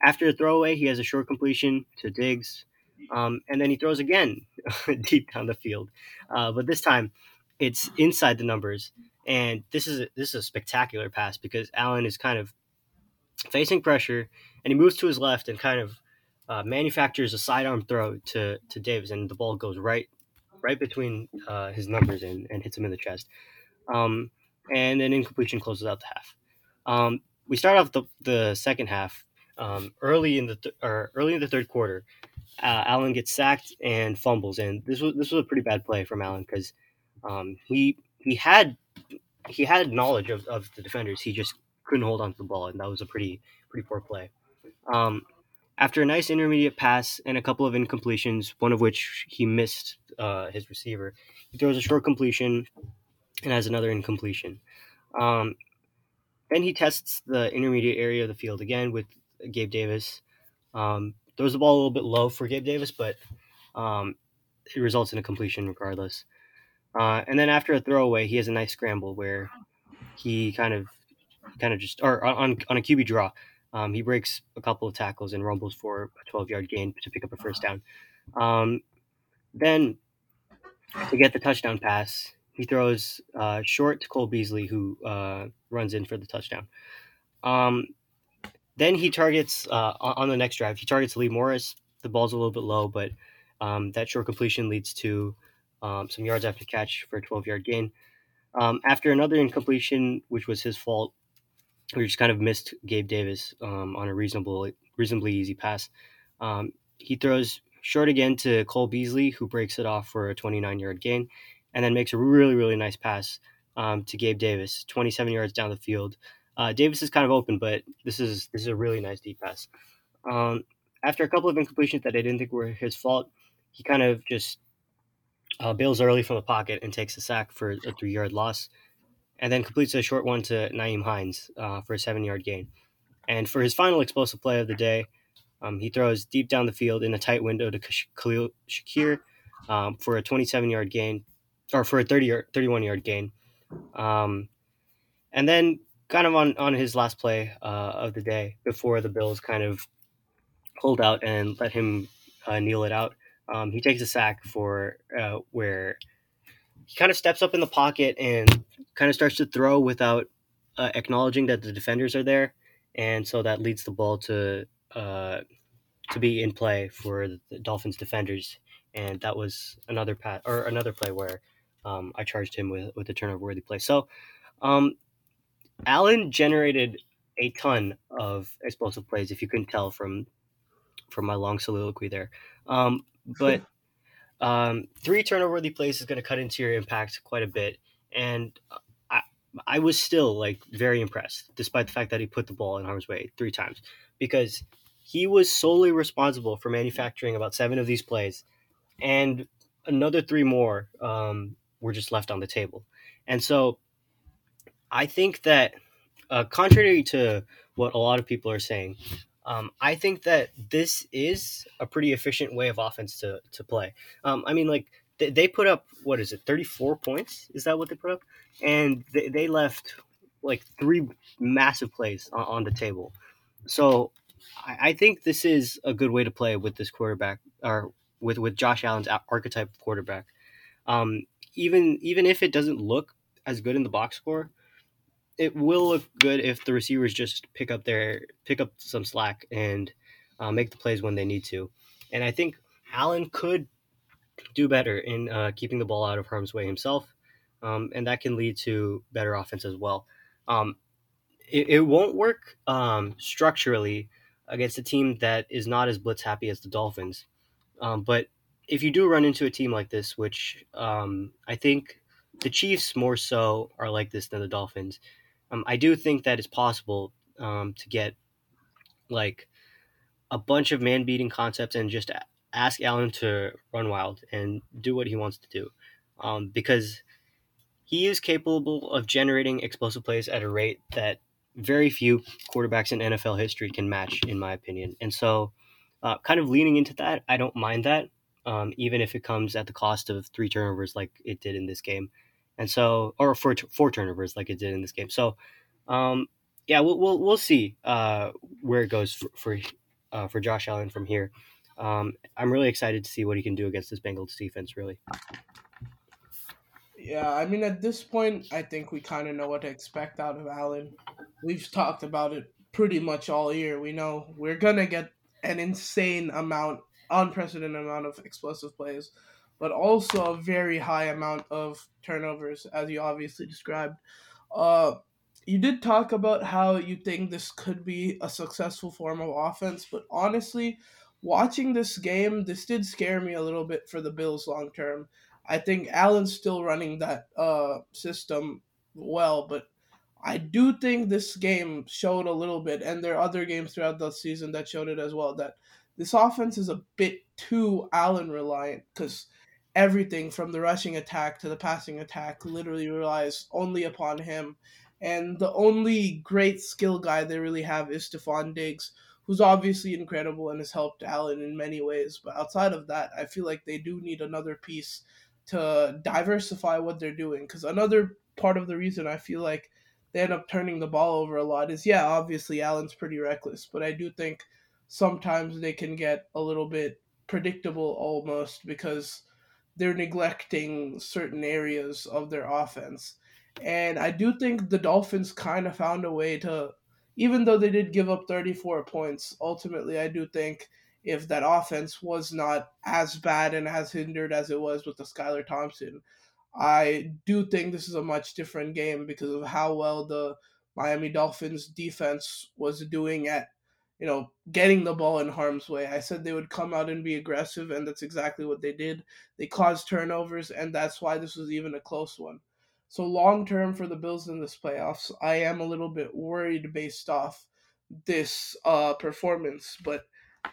After a throwaway, he has a short completion to Diggs, um, and then he throws again (laughs) deep down the field. Uh, but this time, it's inside the numbers, and this is a, this is a spectacular pass because Allen is kind of facing pressure, and he moves to his left and kind of uh, manufactures a sidearm throw to to Davis, and the ball goes right right between uh, his numbers and, and hits him in the chest. Um, and an incompletion closes out the half. Um, we start off the, the second half um, early in the th- or early in the third quarter. Uh, Allen gets sacked and fumbles, and this was this was a pretty bad play from Allen because um, he he had he had knowledge of, of the defenders. He just couldn't hold on to the ball, and that was a pretty pretty poor play. Um, after a nice intermediate pass and a couple of incompletions, one of which he missed uh, his receiver, he throws a short completion and has another incompletion. Um, then he tests the intermediate area of the field again with Gabe Davis. Um, throws the ball a little bit low for Gabe Davis, but um, it results in a completion regardless. Uh, and then after a throwaway, he has a nice scramble where he kind of, kind of just, or on on a QB draw, um, he breaks a couple of tackles and rumbles for a 12 yard gain to pick up a first down. Um, then to get the touchdown pass, he throws uh, short to Cole Beasley, who uh, runs in for the touchdown. Um, then he targets uh, on the next drive. He targets Lee Morris. The ball's a little bit low, but um, that short completion leads to um, some yards after catch for a 12 yard gain. Um, after another incompletion, which was his fault, we just kind of missed Gabe Davis um, on a reasonable, reasonably easy pass. Um, he throws short again to Cole Beasley, who breaks it off for a 29 yard gain, and then makes a really, really nice pass um, to Gabe Davis, 27 yards down the field. Uh, Davis is kind of open, but this is this is a really nice deep pass. Um, after a couple of incompletions that I didn't think were his fault, he kind of just uh, bails early from the pocket and takes a sack for a three yard loss and then completes a short one to Nyheim Hines uh, for a seven yard gain. And for his final explosive play of the day, um, he throws deep down the field in a tight window to Khalil Shakir um, for a 27 yard gain, or for a 30 yard, 31 yard gain. Um, and then, kind of on, on his last play uh, of the day, before the Bills kind of pulled out and let him uh, kneel it out, um, he takes a sack for uh, where he kind of steps up in the pocket and kind of starts to throw without uh, acknowledging that the defenders are there, and so that leads the ball to uh, to be in play for the Dolphins defenders, and that was another pat or another play where um, I charged him with with a turnover worthy play. So, um, Allen generated a ton of explosive plays, if you couldn't tell from from my long soliloquy there. Um, (laughs) but um, three turnover worthy plays is going to cut into your impact quite a bit, and I I was still like very impressed, despite the fact that he put the ball in harm's way three times, because he was solely responsible for manufacturing about seven of these plays, and another three more um, were just left on the table, and so I think that uh, contrary to what a lot of people are saying, um, I think that this is a pretty efficient way of offense to, to play. Um, I mean, like they, they put up what is it, thirty four points? Is that what they put up? And they, they left like three massive plays on, on the table. So I, I, think this is a good way to play with this quarterback or with with Josh Allen's archetype quarterback. Um, even even if it doesn't look as good in the box score, it will look good if the receivers just pick up their pick up some slack and uh, make the plays when they need to. And I think Allen could do better in uh, keeping the ball out of harm's way himself, um, and that can lead to better offense as well. Um, it, it, won't work um, structurally against a team that is not as blitz happy as the Dolphins, um, but if you do run into a team like this, which um, I think the Chiefs more so are like this than the Dolphins, um, I do think that it's possible um, to get like a bunch of man beating concepts and just ask Allen to run wild and do what he wants to do um, because he is capable of generating explosive plays at a rate that very few quarterbacks in NFL history can match, in my opinion. And so, uh, kind of leaning into that, I don't mind that, um, even if it comes at the cost of three turnovers like it did in this game. And so or for four turnovers like it did in this game. So, um, yeah, we'll we'll, we'll see uh, where it goes for for, uh, for Josh Allen from here. Um, I'm really excited to see what he can do against this Bengals defense. Really. Yeah, I mean, at this point, I think we kind of know what to expect out of Allen. We've talked about it pretty much all year. We know we're gonna get an insane amount, unprecedented amount of explosive plays, but also a very high amount of turnovers, as you obviously described. Uh, you did talk about how you think this could be a successful form of offense, but honestly, watching this game, this did scare me a little bit for the Bills long term. I think Allen's still running that uh, system well, but I do think this game showed a little bit, and there are other games throughout the season that showed it as well, that this offense is a bit too Allen reliant because everything from the rushing attack to the passing attack literally relies only upon him. And the only great skill guy they really have is Stefon Diggs, who's obviously incredible and has helped Allen in many ways. But outside of that, I feel like they do need another piece to diversify what they're doing. Because another part of the reason I feel like they end up turning the ball over a lot is yeah, obviously Allen's pretty reckless, but I do think sometimes they can get a little bit predictable almost because they're neglecting certain areas of their offense. And I do think the Dolphins kind of found a way to, even though they did give up 34 points, ultimately, I do think if that offense was not as bad and as hindered as it was with the Skylar Thompson, I do think this is a much different game because of how well the Miami Dolphins defense was doing at, you know, getting the ball in harm's way. I said they would come out and be aggressive, and that's exactly what they did. They caused turnovers, and that's why this was even a close one. So long term for the Bills in this playoffs, I am a little bit worried based off this uh, performance. But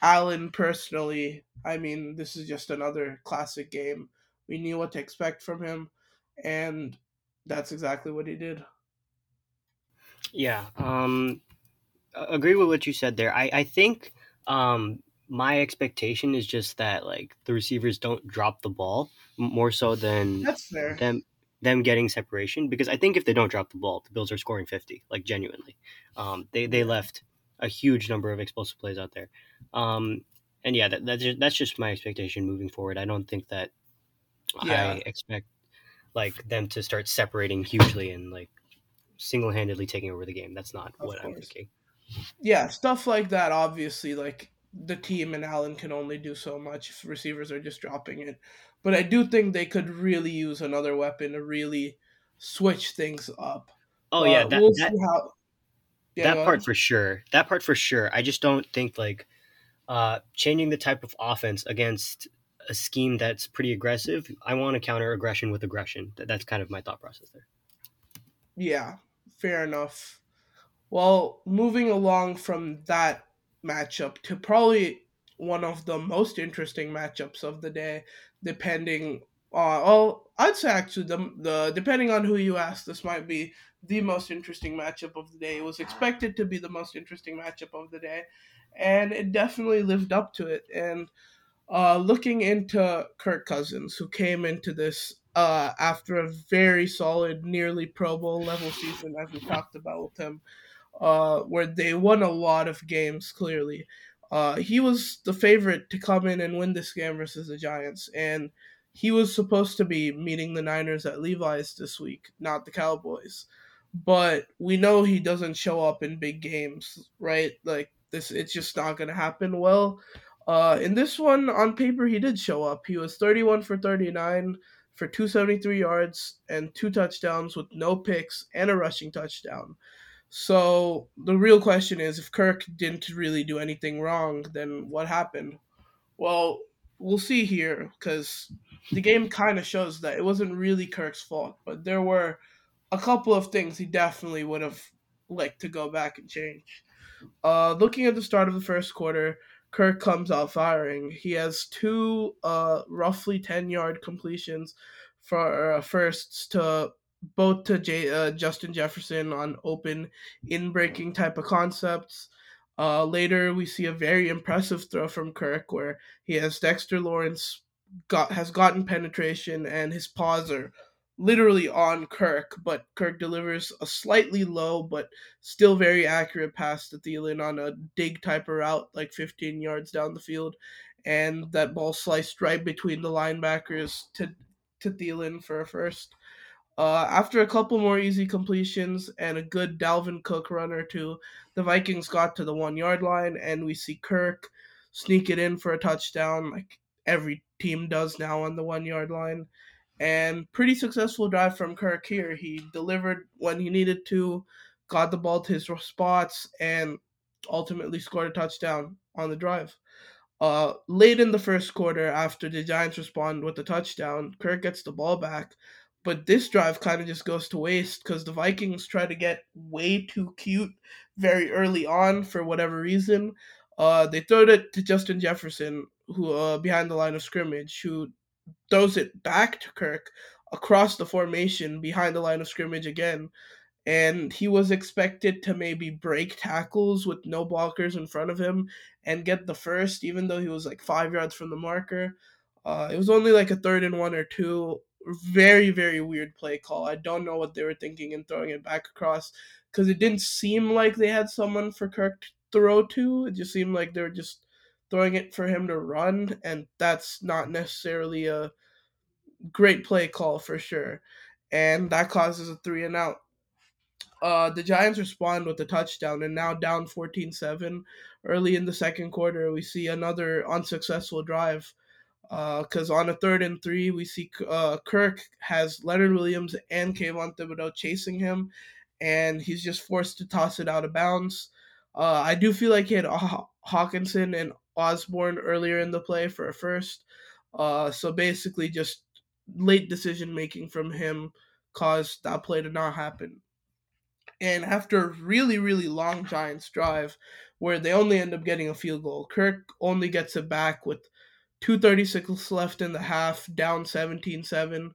Allen personally, I mean, this is just another classic game. We knew what to expect from him, and that's exactly what he did. Yeah, um, agree with what you said there. I, I think um, my expectation is just that like the receivers don't drop the ball more so than that's fair. them them getting separation because I think if they don't drop the ball, the Bills are scoring fifty like genuinely. Um, they they left a huge number of explosive plays out there, um, and yeah, that, that's just, that's just my expectation moving forward. I don't think that yeah. I expect like them to start separating hugely and like single handedly taking over the game. That's not of what course. I'm thinking. Yeah, stuff like that. Obviously, like the team and Allen can only do so much if receivers are just dropping it. But I do think they could really use another weapon to really switch things up. Oh yeah, that, we'll that, how... yeah, that part for sure. That part for sure. I just don't think like uh, changing the type of offense against a scheme that's pretty aggressive. I want to counter aggression with aggression. That's kind of my thought process there. Yeah, fair enough. Well, moving along from that matchup to probably one of the most interesting matchups of the day, depending uh well, I'd say actually the the depending on who you ask, this might be the most interesting matchup of the day. It was expected to be the most interesting matchup of the day, and it definitely lived up to it. And uh, looking into Kirk Cousins, who came into this uh, after a very solid, nearly Pro Bowl level season, as we talked about with him, uh, where they won a lot of games clearly. Uh, he was the favorite to come in and win this game versus the Giants, and he was supposed to be meeting the Niners at Levi's this week, not the Cowboys. But we know he doesn't show up in big games, right? Like this, it's just not going to happen. Well, uh, in this one, on paper, he did show up. He was 31 for 39 for 273 yards and two touchdowns with no picks and a rushing touchdown. So the real question is if Kirk didn't really do anything wrong, then what happened? Well, we'll see here because the game kind of shows that it wasn't really Kirk's fault, but there were a couple of things he definitely would have liked to go back and change. Uh, looking at the start of the first quarter, Kirk comes out firing. He has two uh, roughly 10 yard completions for uh, firsts to both to J- uh, Justin Jefferson on open in breaking type of concepts. Uh, later, we see a very impressive throw from Kirk where he has Dexter Lawrence got has gotten penetration and his paws are literally on Kirk, but Kirk delivers a slightly low but still very accurate pass to Thielen on a dig type of route, like 15 yards down the field, and that ball sliced right between the linebackers to to Thielen for a first. Uh, after a couple more easy completions and a good Dalvin Cook run or two, the Vikings got to the one yard line, and we see Kirk sneak it in for a touchdown, like every team does now on the one yard line. And pretty successful drive from Kirk here. He delivered when he needed to, got the ball to his spots, and ultimately scored a touchdown on the drive. Uh, late in the first quarter, after the Giants respond with a touchdown, Kirk gets the ball back, but this drive kind of just goes to waste because the Vikings try to get way too cute very early on for whatever reason. Uh, they throw it to Justin Jefferson, who uh, behind the line of scrimmage, who throws it back to Kirk across the formation behind the line of scrimmage again. And he was expected to maybe break tackles with no blockers in front of him and get the first, even though he was like five yards from the marker. Uh, it was only like a third and one or two. Very, very weird play call. I don't know what they were thinking in throwing it back across because it didn't seem like they had someone for Kirk to throw to. It just seemed like they were just throwing it for him to run, and that's not necessarily a great play call for sure. And that causes a three and out. Uh, the Giants respond with a touchdown and now down 14 7. Early in the second quarter, we see another unsuccessful drive because uh, on a third and three, we see uh, Kirk has Leonard Williams and Kayvon Thibodeaux chasing him, and he's just forced to toss it out of bounds. Uh, I do feel like he had Hockenson and Osborn earlier in the play for a first. Uh, so basically, just late decision making from him caused that play to not happen. And after a really, really long Giants drive, where they only end up getting a field goal, Kirk only gets it back with 236 left in the half, down 17 7.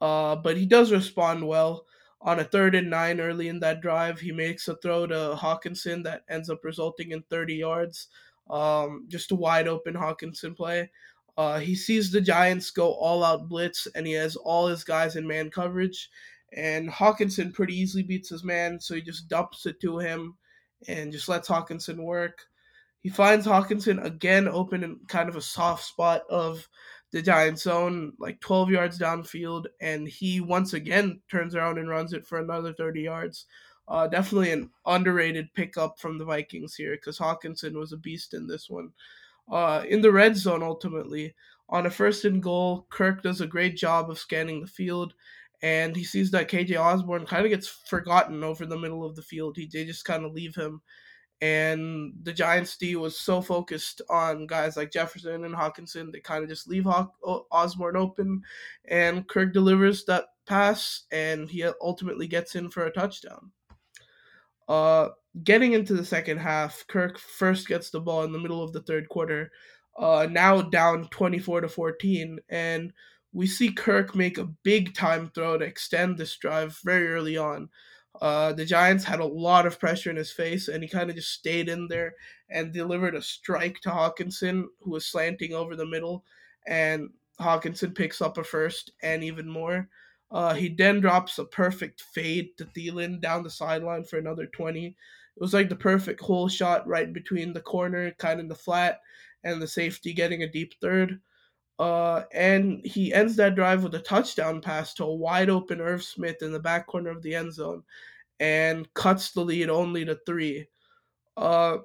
Uh, but he does respond well. On a third and nine early in that drive, he makes a throw to Hockenson that ends up resulting in 30 yards. Um, just a wide open Hockenson play. Uh, he sees the Giants go all out blitz, and he has all his guys in man coverage. And Hockenson pretty easily beats his man, so he just dumps it to him and just lets Hockenson work. He finds Hockenson again open in kind of a soft spot of the Giants zone, like 12 yards downfield, and he once again turns around and runs it for another 30 yards. Uh, definitely an underrated pickup from the Vikings here because Hockenson was a beast in this one. Uh, in the red zone, ultimately, on a first and goal, Kirk does a great job of scanning the field, and he sees that KJ Osborn kind of gets forgotten over the middle of the field. He, they just kind of leave him. And the Giants D was so focused on guys like Jefferson and Hockenson, they kind of just leave Osborn open, and Kirk delivers that pass, and he ultimately gets in for a touchdown. Uh, getting into the second half, Kirk first gets the ball in the middle of the third quarter. Uh, now down 24 to 14, and we see Kirk make a big time throw to extend this drive very early on. Uh, the Giants had a lot of pressure in his face, and he kind of just stayed in there and delivered a strike to Hockenson, who was slanting over the middle. And Hockenson picks up a first and even more. Uh, he then drops a perfect fade to Thielen down the sideline for another 20. It was like the perfect hole shot right between the corner, kind of the flat, and the safety getting a deep third. Uh, and he ends that drive with a touchdown pass to a wide open Irv Smith in the back corner of the end zone and cuts the lead only to three. Uh,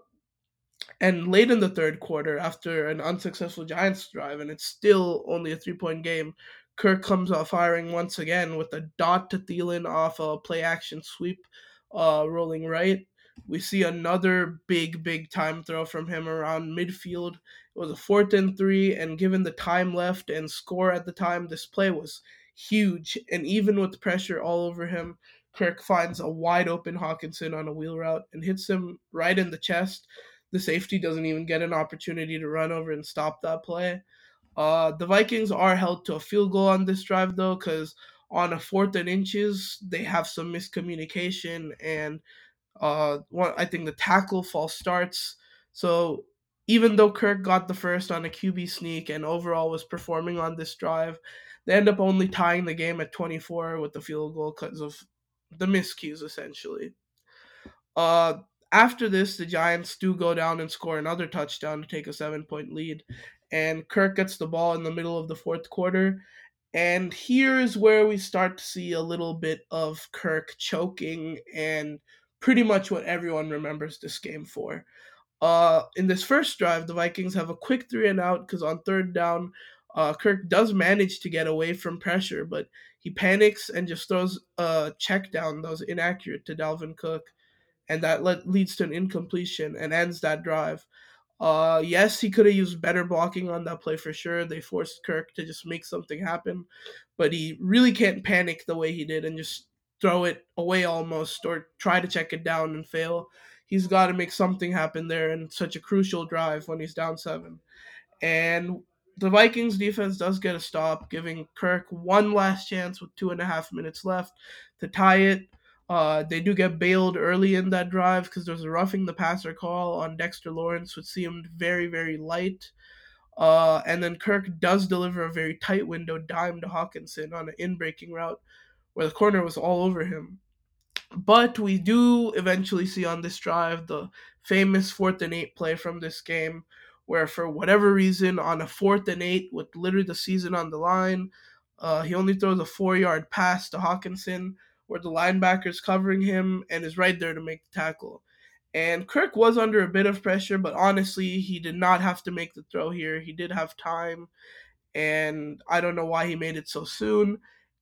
and late in the third quarter, after an unsuccessful Giants drive, and it's still only a three point game, Kirk comes out firing once again with a dot to Thielen off a play action sweep, uh, rolling right. We see another big, big time throw from him around midfield. It was a fourth and three, and given the time left and score at the time, this play was huge. And even with pressure all over him, Kirk finds a wide open Hockenson on a wheel route and hits him right in the chest. The safety doesn't even get an opportunity to run over and stop that play. Uh, the Vikings are held to a field goal on this drive though, because on a fourth and inches they have some miscommunication and uh, I think the tackle false starts. So even though Kirk got the first on a QB sneak and overall was performing on this drive, They end up only tying the game at 24 with the field goal because of the miscues, essentially. Uh, after this, the Giants do go down and score another touchdown to take a seven point lead. And Kirk gets the ball in the middle of the fourth quarter. And here's where we start to see a little bit of Kirk choking and pretty much what everyone remembers this game for. Uh, in this first drive, the Vikings have a quick three and out because on third down, uh, Kirk does manage to get away from pressure, but he panics and just throws a check down that was inaccurate to Dalvin Cook and that le- leads to an incompletion and ends that drive. Uh, yes, he could have used better blocking on that play for sure. They forced Kirk to just make something happen, but he really can't panic the way he did and just throw it away almost or try to check it down and fail. He's got to make something happen there in such a crucial drive when he's down seven. And the Vikings defense does get a stop, giving Kirk one last chance with two and a half minutes left to tie it. Uh, they do get bailed early in that drive because there's a roughing the passer call on Dexter Lawrence, which seemed very, very light. Uh, and then Kirk does deliver a very tight window dime to Hockenson on an in breaking route where the corner was all over him. But we do eventually see on this drive the famous fourth and eight play from this game, where for whatever reason, on a fourth and eight with literally the season on the line, uh, he only throws a four yard pass to Hockenson, where the linebacker's covering him and is right there to make the tackle. And Kirk was under a bit of pressure, but honestly, he did not have to make the throw here. He did have time, and I don't know why he made it so soon.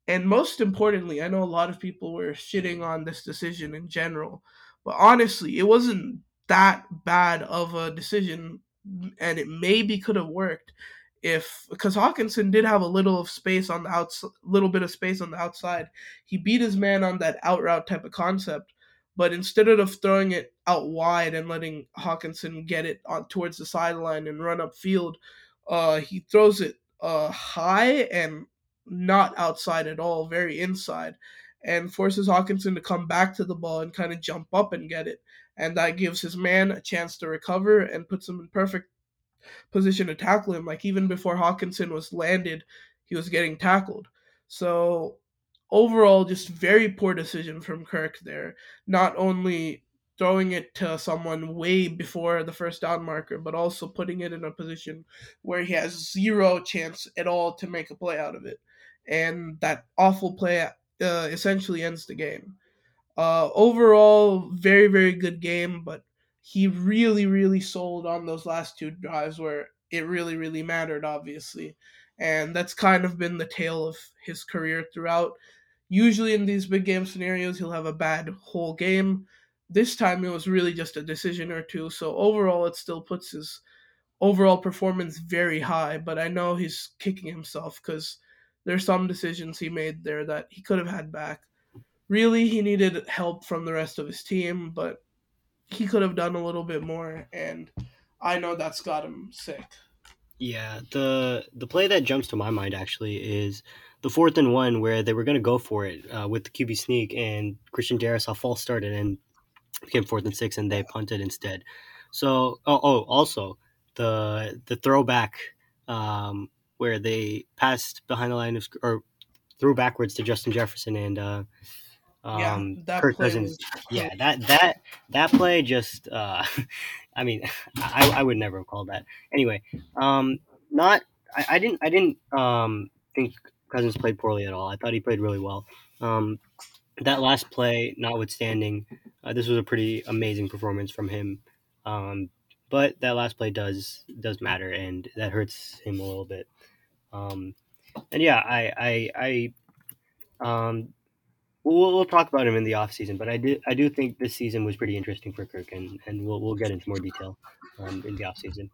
And most importantly, I know a lot of people were shitting on this decision in general, but honestly, it wasn't that bad of a decision, and it maybe could have worked if because Hockenson did have a little of space on the outside, little bit of space on the outside. He beat his man on that out route type of concept, but instead of throwing it out wide and letting Hockenson get it on towards the sideline and run up field, uh, he throws it uh, high and not outside at all, very inside, and forces Hockenson to come back to the ball and kind of jump up and get it. And that gives his man a chance to recover and puts him in perfect position to tackle him. Like even before Hockenson was landed, he was getting tackled. So overall, just very poor decision from Kirk there. Not only throwing it to someone way before the first down marker, but also putting it in a position where he has zero chance at all to make a play out of it. And that awful play uh, essentially ends the game. Uh, overall, very, very good game, but he really, really sold on those last two drives where it really, really mattered, obviously. And that's kind of been the tale of his career throughout. Usually in these big game scenarios, he'll have a bad whole game. This time it was really just a decision or two. So overall, it still puts his overall performance very high. But I know he's kicking himself because there's some decisions he made there that he could have had back. Really, he needed help from the rest of his team, but he could have done a little bit more, and I know that's got him sick. Yeah, the the play that jumps to my mind actually is the fourth and one where they were going to go for it uh, with the QB sneak, and Christian Darrisaw false started and became fourth and six, and they punted instead. So, oh, oh also the the throwback um, where they passed behind the line of or threw backwards to Justin Jefferson and uh, um, yeah, Kirk Cousins. Yeah, that that that play just. Uh, (laughs) I mean, I, I would never have called that. Anyway, um, not. I, I didn't. I didn't um, think Cousins played poorly at all. I thought he played really well. Um, that last play, notwithstanding, uh, this was a pretty amazing performance from him. Um, but that last play does does matter, and that hurts him a little bit. Um, and yeah, I I, I um, we'll, we'll talk about him in the off season, but I do I do think this season was pretty interesting for Kirk, and, and we'll we'll get into more detail um, in the off season.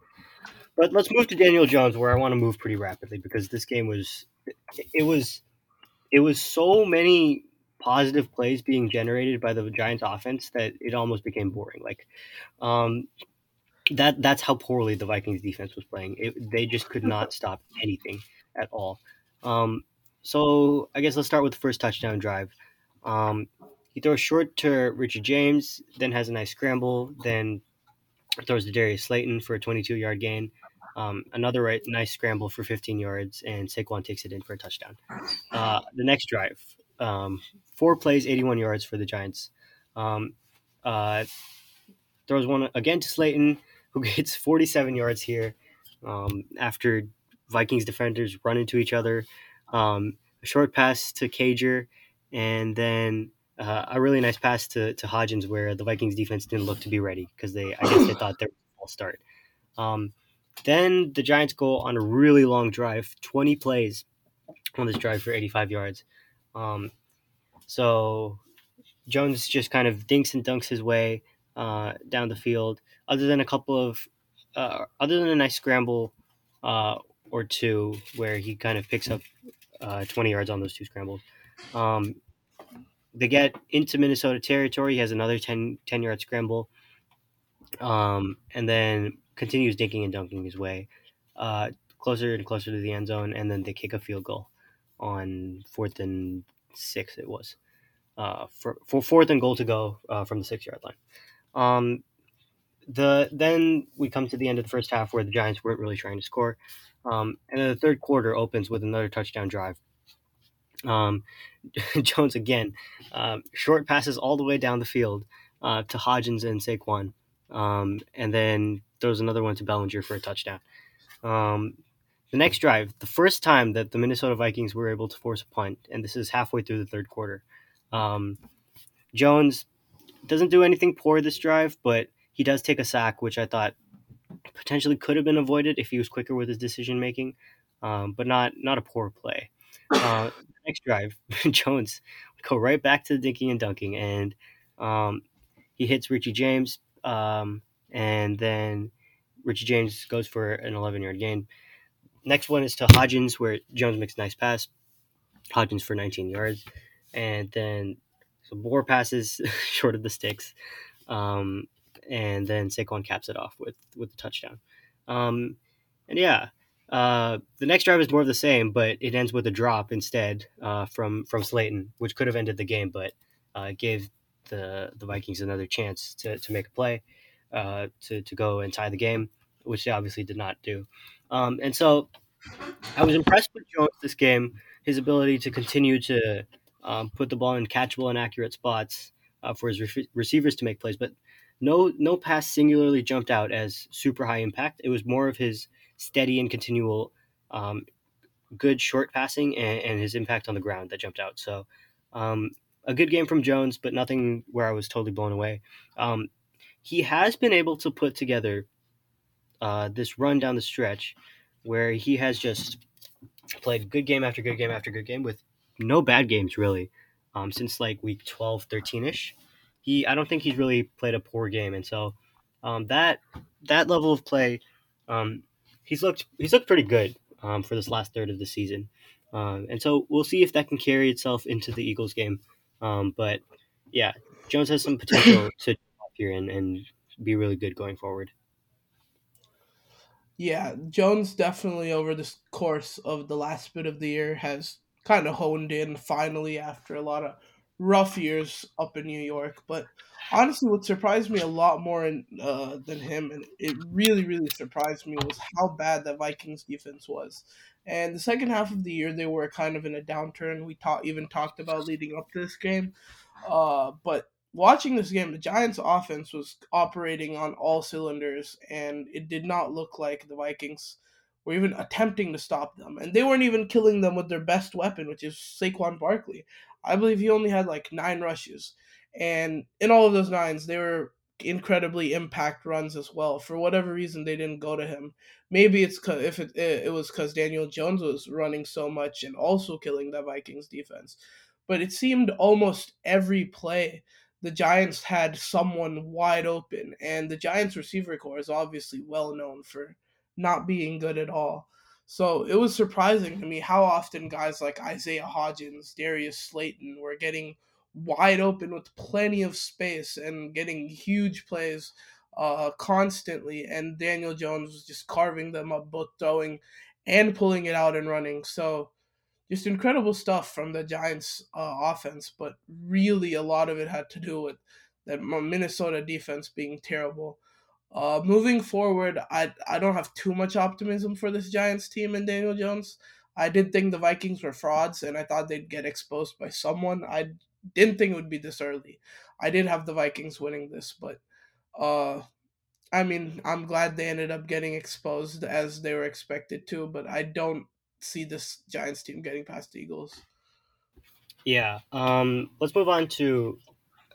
But let's move to Daniel Jones, where I want to move pretty rapidly because this game was it, it was it was so many positive plays being generated by the Giants offense that it almost became boring. Like um, that that's how poorly the Vikings defense was playing. It, they just could not (laughs) stop anything at all. Um, so I guess let's start with the first touchdown drive. Um, he throws short to Richard James, then has a nice scramble, then throws to Darius Slayton for a 22 yard gain. Um, another right, nice scramble for 15 yards, and Saquon takes it in for a touchdown. Uh, the next drive, um, four plays, 81 yards for the Giants. Um, uh, throws one again to Slayton, who (laughs) gets 47 yards here um, after Vikings defenders run into each other. Um, a short pass to Cager, and then uh, a really nice pass to, to Hodgins where the Vikings defense didn't look to be ready because they I guess they thought they were all start. Um, then the Giants go on a really long drive, 20 plays on this drive for 85 yards. Um, so Jones just kind of dinks and dunks his way uh, down the field. Other than a couple of, uh, other than a nice scramble uh, or two where he kind of picks up uh, 20 yards on those two scrambles. Um, they get into Minnesota territory. He has another 10, 10 yard scramble. Um, and then continues dinking and dunking his way uh, closer and closer to the end zone. And then they kick a field goal on fourth and six, it was. Uh, for, for fourth and goal to go uh, from the six yard line. Um, the then we come to the end of the first half where the Giants weren't really trying to score, um, and then the third quarter opens with another touchdown drive. Um, (laughs) Jones again, um, short passes all the way down the field uh, to Hodgins and Saquon, um, and then throws another one to Bellinger for a touchdown. Um, the next drive, the first time that the Minnesota Vikings were able to force a punt, and this is halfway through the third quarter. Um, Jones doesn't do anything poor this drive, but he does take a sack, which I thought potentially could have been avoided if he was quicker with his decision making, um, but not not a poor play. Uh, (laughs) next drive, (laughs) Jones go right back to the dinking and dunking, and um, he hits Richie James, um, and then Richie James goes for an 11 yard gain. Next one is to Hodgins, where Jones makes a nice pass. Hodgins for 19 yards, and then Moore passes (laughs) short of the sticks, um, and then Saquon caps it off with with the touchdown. Um, and yeah, uh, the next drive is more of the same, but it ends with a drop instead uh, from from Slayton, which could have ended the game, but uh, gave the the Vikings another chance to, to make a play uh, to to go and tie the game, which they obviously did not do. Um, and so I was impressed with Jones this game, his ability to continue to um, put the ball in catchable and accurate spots uh, for his re- receivers to make plays, but no no pass singularly jumped out as super high impact. It was more of his steady and continual um, good short passing and, and, his impact on the ground that jumped out. So um, a good game from Jones, but nothing where I was totally blown away. Um, he has been able to put together uh, this run down the stretch where he has just played good game after good game after good game with no bad games really um, since like week 12 13ish he i don't think he's really played a poor game and so um, that that level of play um, he's looked he's looked pretty good um, for this last third of the season. Um, and so we'll see if that can carry itself into the eagles game. Um, but yeah jones has some potential (coughs) to here and, and be really good going forward. Yeah, Jones definitely over the course of the last bit of the year has kind of honed in finally after a lot of rough years up in New York. But honestly, what surprised me a lot more in, uh, than him, and it really, really surprised me, was how bad the Vikings defense was. And the second half of the year, they were kind of in a downturn. We talked even talked about leading up to this game. Uh, but watching this game, the Giants' offense was operating on all cylinders, and it did not look like the Vikings were even attempting to stop them. And they weren't even killing them with their best weapon, which is Saquon Barkley. I believe he only had like nine rushes. And in all of those nines, they were incredibly impact runs as well. For whatever reason, they didn't go to him. Maybe it's cause if it, it was because Daniel Jones was running so much and also killing the Vikings defense. But it seemed almost every play the Giants had someone wide open, and the Giants receiver core is obviously well known for not being good at all. So it was surprising to me how often guys like Isaiah Hodgins, Darius Slayton were getting wide open with plenty of space and getting huge plays uh, constantly, and Daniel Jones was just carving them up, both throwing and pulling it out and running. So just incredible stuff from the Giants' uh, offense, but really a lot of it had to do with that Minnesota defense being terrible. Uh, moving forward, I I don't have too much optimism for this Giants team and Daniel Jones. I did think the Vikings were frauds, and I thought they'd get exposed by someone. I didn't think it would be this early. I did have the Vikings winning this, but uh, I mean, I'm glad they ended up getting exposed as they were expected to. But I don't see this Giants team getting past Eagles. Yeah. Um, let's move on to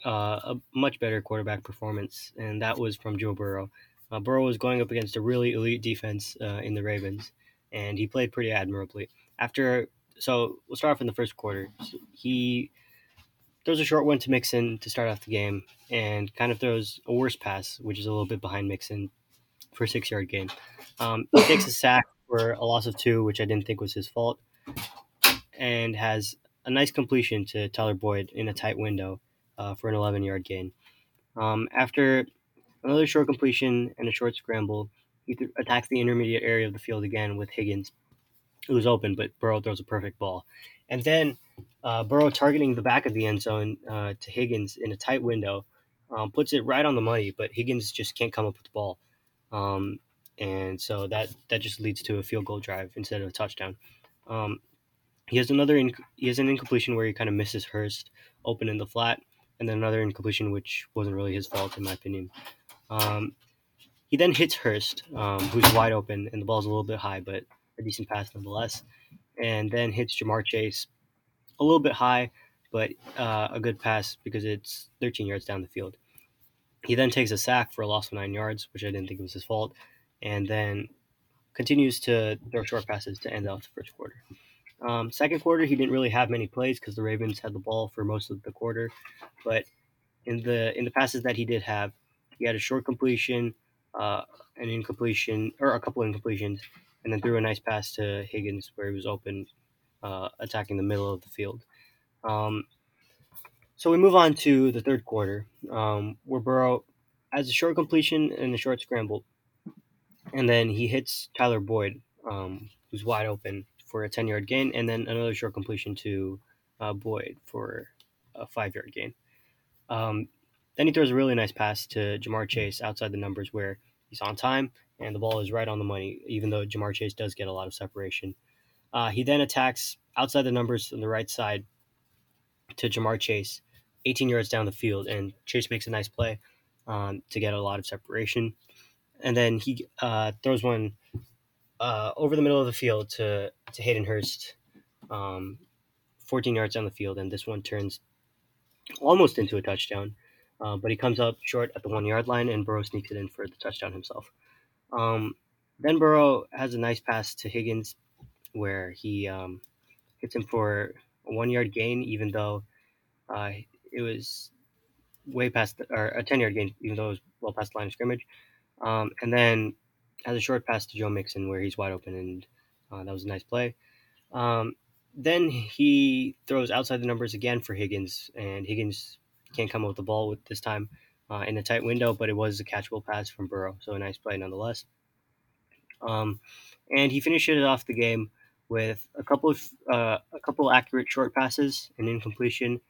uh, a much better quarterback performance, and that was from Joe Burrow. Uh, Burrow was going up against a really elite defense uh, in the Ravens, and he played pretty admirably. After, so we'll start off in the first quarter. He throws a short one to Mixon to start off the game, and kind of throws a worse pass, which is a little bit behind Mixon, for a six yard gain. Um, he takes a sack for a loss of two, which I didn't think was his fault, and has a nice completion to Tyler Boyd in a tight window uh, for an 11 yard gain. Um, after another short completion and a short scramble, he th- attacks the intermediate area of the field again with Higgins, who was open, but Burrow throws a perfect ball. And then uh, Burrow targeting the back of the end zone uh, to Higgins in a tight window um, puts it right on the money, but Higgins just can't come up with the ball. Um, and so that, that just leads to a field goal drive instead of a touchdown. Um, he has another inc- he has an incompletion where he kind of misses Hurst open in the flat, and then another incompletion which wasn't really his fault in my opinion. Um, he then hits Hurst, um, who's wide open, and the ball's a little bit high, but a decent pass nonetheless. And then hits Ja'Marr Chase a little bit high, but uh, a good pass because it's 13 yards down the field. He then takes a sack for a loss of nine yards, which I didn't think was his fault, and then continues to throw short passes to end off the first quarter. Um, second quarter, he didn't really have many plays because the Ravens had the ball for most of the quarter, but in the in the passes that he did have, he had a short completion, uh, an incompletion, or a couple incompletions, and then threw a nice pass to Higgins where he was open, uh, attacking the middle of the field. Um, so we move on to the third quarter, um, where Burrow has a short completion and a short scramble, and then he hits Tyler Boyd, um, who's wide open for a 10 yard gain, and then another short completion to uh, Boyd for a five yard gain. Um, then he throws a really nice pass to Ja'Marr Chase outside the numbers where he's on time and the ball is right on the money, even though Ja'Marr Chase does get a lot of separation. Uh, he then attacks outside the numbers on the right side to Ja'Marr Chase, 18 yards down the field, and Chase makes a nice play um, to get a lot of separation. And then he uh, throws one uh, over the middle of the field to, to Hayden Hurst, um, 14 yards down the field, and this one turns almost into a touchdown. Uh, but he comes up short at the one yard line, and Burrow sneaks it in for the touchdown himself. Um, then Burrow has a nice pass to Higgins where he um, hits him for a one yard gain, even though uh, it was way past, the, or a 10 yard gain, even though it was well past the line of scrimmage. Um, and then has a short pass to Joe Mixon where he's wide open, and uh, that was a nice play. Um, then he throws outside the numbers again for Higgins, and Higgins can't come up with the ball with this time uh, in a tight window, but it was a catchable pass from Burrow, so a nice play nonetheless. Um, and he finishes off the game with a couple of uh, a couple accurate short passes, an incompletion,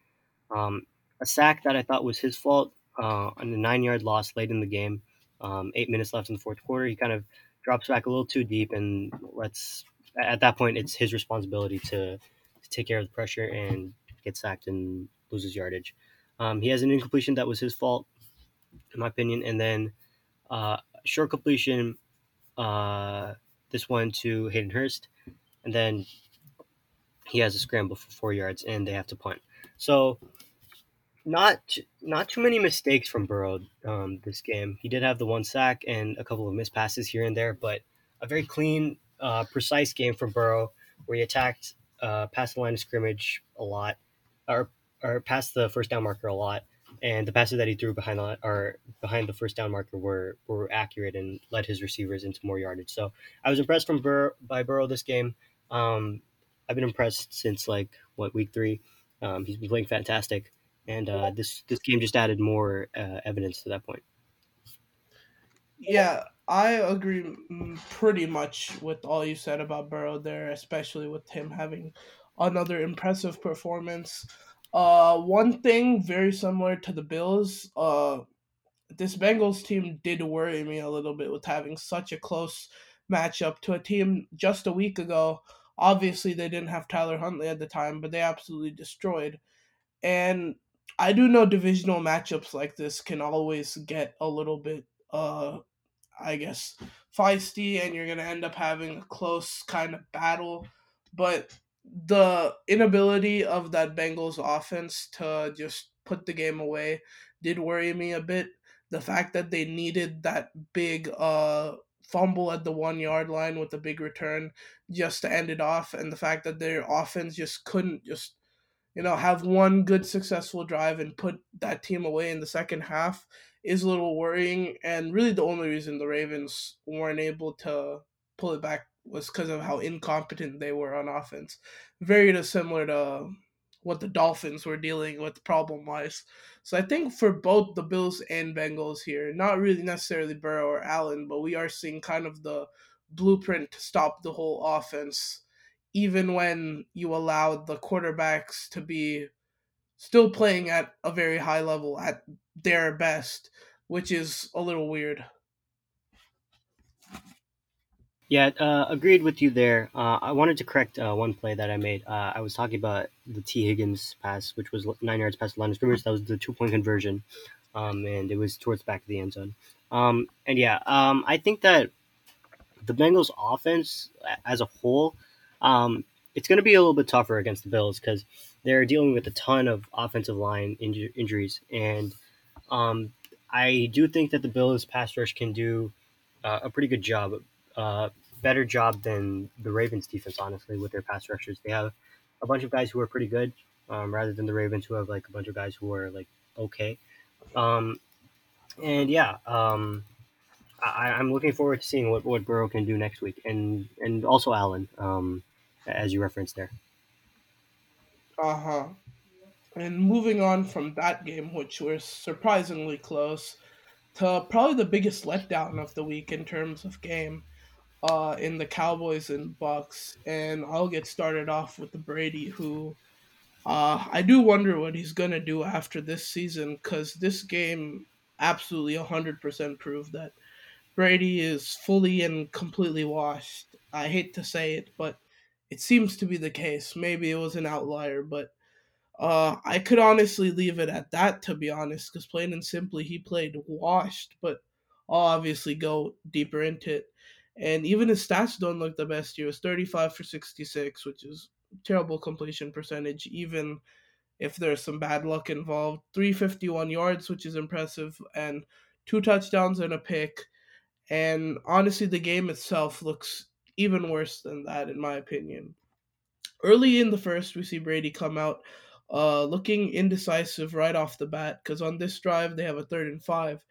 um, a sack that I thought was his fault uh, on a nine yard loss late in the game. Um, eight minutes left in the fourth quarter, he kind of drops back a little too deep and lets. At that point, it's his responsibility to, to take care of the pressure and get sacked and loses yardage. Um, he has an incompletion that was his fault, in my opinion, and then uh, short completion. Uh, this one to Hayden Hurst, and then he has a scramble for four yards, and they have to punt. So not not too many mistakes from Burrow um, this game. He did have the one sack and a couple of missed passes here and there, but a very clean, uh, precise game from Burrow where he attacked uh, past the line of scrimmage a lot, or or past the first down marker a lot, and the passes that he threw behind the or behind the first down marker were were accurate and led his receivers into more yardage. So I was impressed from Burrow by Burrow this game. Um, I've been impressed since like what week three. Um, he's been playing fantastic and uh, this this game just added more uh, evidence to that point. Yeah, I agree pretty much with all you said about Burrow there, especially with him having another impressive performance. Uh, one thing very similar to the Bills. Uh, this Bengals team did worry me a little bit with having such a close matchup to a team just a week ago. Obviously, they didn't have Tyler Huntley at the time, but they absolutely destroyed. And I do know divisional matchups like this can always get a little bit, uh, I guess, feisty, and you're going to end up having a close kind of battle. But the inability of that Bengals offense to just put the game away did worry me a bit. The fact that they needed that big uh fumble at the one yard line with a big return just to end it off, and the fact that their offense just couldn't just you know have one good successful drive and put that team away in the second half is a little worrying, and really the only reason the Ravens weren't able to pull it back was because of how incompetent they were on offense. Very similar to what the Dolphins were dealing with problem wise. So I think for both the Bills and Bengals here, not really necessarily Burrow or Allen, but we are seeing kind of the blueprint to stop the whole offense, even when you allow the quarterbacks to be still playing at a very high level at their best, which is a little weird. Yeah, uh, agreed with you there. Uh, I wanted to correct uh, one play that I made. Uh, I was talking about the T. Higgins pass, which was nine yards past the line of scrimmage. That was the two point conversion, um, and it was towards the back of the end zone. Um, and yeah, um, I think that the Bengals' offense as a whole, um, it's going to be a little bit tougher against the Bills because they're dealing with a ton of offensive line inju- injuries, and um, I do think that the Bills' pass rush can do uh, a pretty good job uh, better job than the Ravens defense, honestly, with their pass rushers. They have a bunch of guys who are pretty good, um, rather than the Ravens who have like a bunch of guys who are like okay. Um, and yeah, um, I, I'm looking forward to seeing what, what Burrow can do next week, and and also Allen, um, as you referenced there. Uh huh. And moving on from that game, which was surprisingly close, to probably the biggest letdown of the week in terms of game uh, in the Cowboys and Bucks, and I'll get started off with the Brady, who uh, I do wonder what he's gonna do after this season, because this game absolutely hundred percent proved that Brady is fully and completely washed. I hate to say it, but it seems to be the case. Maybe it was an outlier, but uh, I could honestly leave it at that, to be honest, because plain and simply, he played washed, but I'll obviously go deeper into it. And even his stats don't look the best He was 35 for 66, which is terrible completion percentage, even if there's some bad luck involved. 351 yards, which is impressive, and two touchdowns and a pick. And honestly, the game itself looks even worse than that, in my opinion. Early in the first, we see Brady come out uh, looking indecisive right off the bat because on this drive, they have a third and five.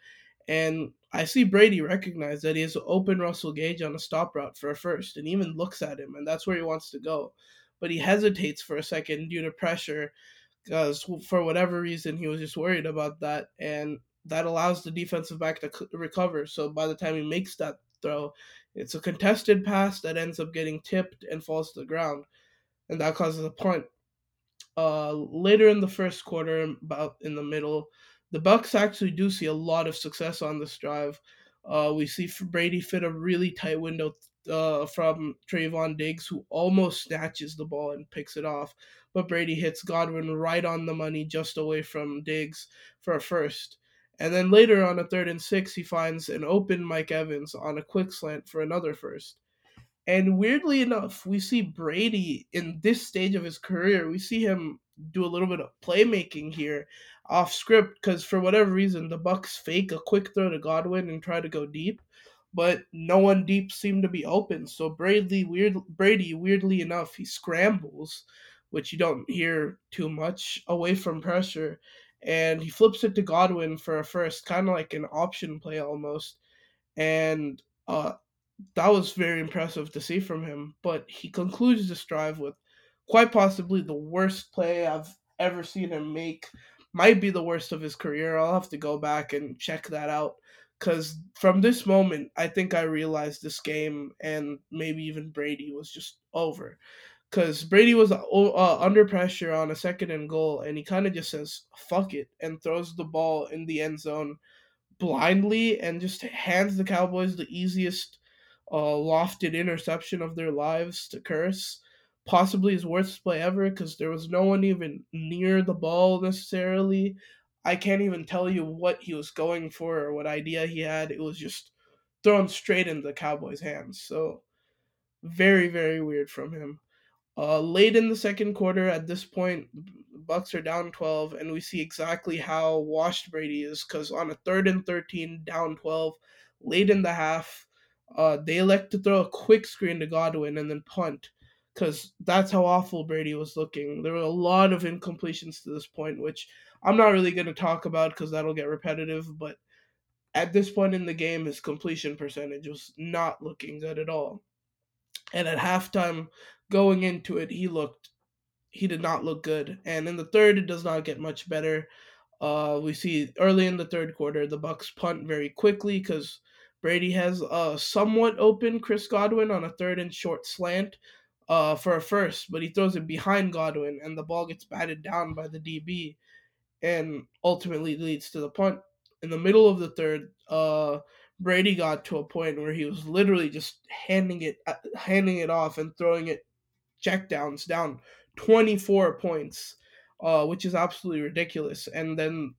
And I see Brady recognize that he has open Russell Gage on a stop route for a first and even looks at him, and that's where he wants to go. But he hesitates for a second due to pressure because for whatever reason he was just worried about that, and that allows the defensive back to recover. So by the time he makes that throw, it's a contested pass that ends up getting tipped and falls to the ground, and that causes a punt. Uh, later in the first quarter, about in the middle, the Bucks actually do see a lot of success on this drive. Uh, we see Brady fit a really tight window uh, from Trevon Diggs, who almost snatches the ball and picks it off, but Brady hits Godwin right on the money, just away from Diggs for a first. And then later on a third and six, he finds an open Mike Evans on a quick slant for another first. And weirdly enough, we see Brady in this stage of his career, we see him do a little bit of playmaking here off script because for whatever reason the Bucks fake a quick throw to Godwin and try to go deep, but no one deep seemed to be open. So Brady weird Brady weirdly enough he scrambles, which you don't hear too much away from pressure, and he flips it to Godwin for a first, kind of like an option play almost, and uh, that was very impressive to see from him. But he concludes this drive with quite possibly the worst play I've ever seen him make might be the worst of his career. I'll have to go back and check that out because from this moment, I think I realized this game and maybe even Brady was just over. Because Brady was uh, under pressure on a second and goal, and he kind of just says "fuck it" and throws the ball in the end zone blindly and just hands the Cowboys the easiest uh, lofted interception of their lives to Kearse, Possibly his worst play ever because there was no one even near the ball necessarily. I can't even tell you what he was going for or what idea he had. It was just thrown straight into the Cowboys' hands. So very, very weird from him. Uh, late in the second quarter, at this point, Bucks are down 12, and we see exactly how washed Brady is. Because on a third and 13, down 12, late in the half, uh, they elect to throw a quick screen to Godwin and then punt. Because that's how awful Brady was looking. There were a lot of incompletions to this point, which I'm not really going to talk about because that'll get repetitive. But at this point in the game, his completion percentage was not looking good at all. And at halftime, going into it, he looked he did not look good. And in the third, it does not get much better. Uh, we see early in the third quarter, the Bucks punt very quickly because Brady has a somewhat open Chris Godwin on a third and short slant uh, for a first, but he throws it behind Godwin, and the ball gets batted down by the DB, and ultimately leads to the punt. In the middle of the third, uh, Brady got to a point where he was literally just handing it uh, handing it off and throwing it checkdowns down 24 points, uh, which is absolutely ridiculous. And then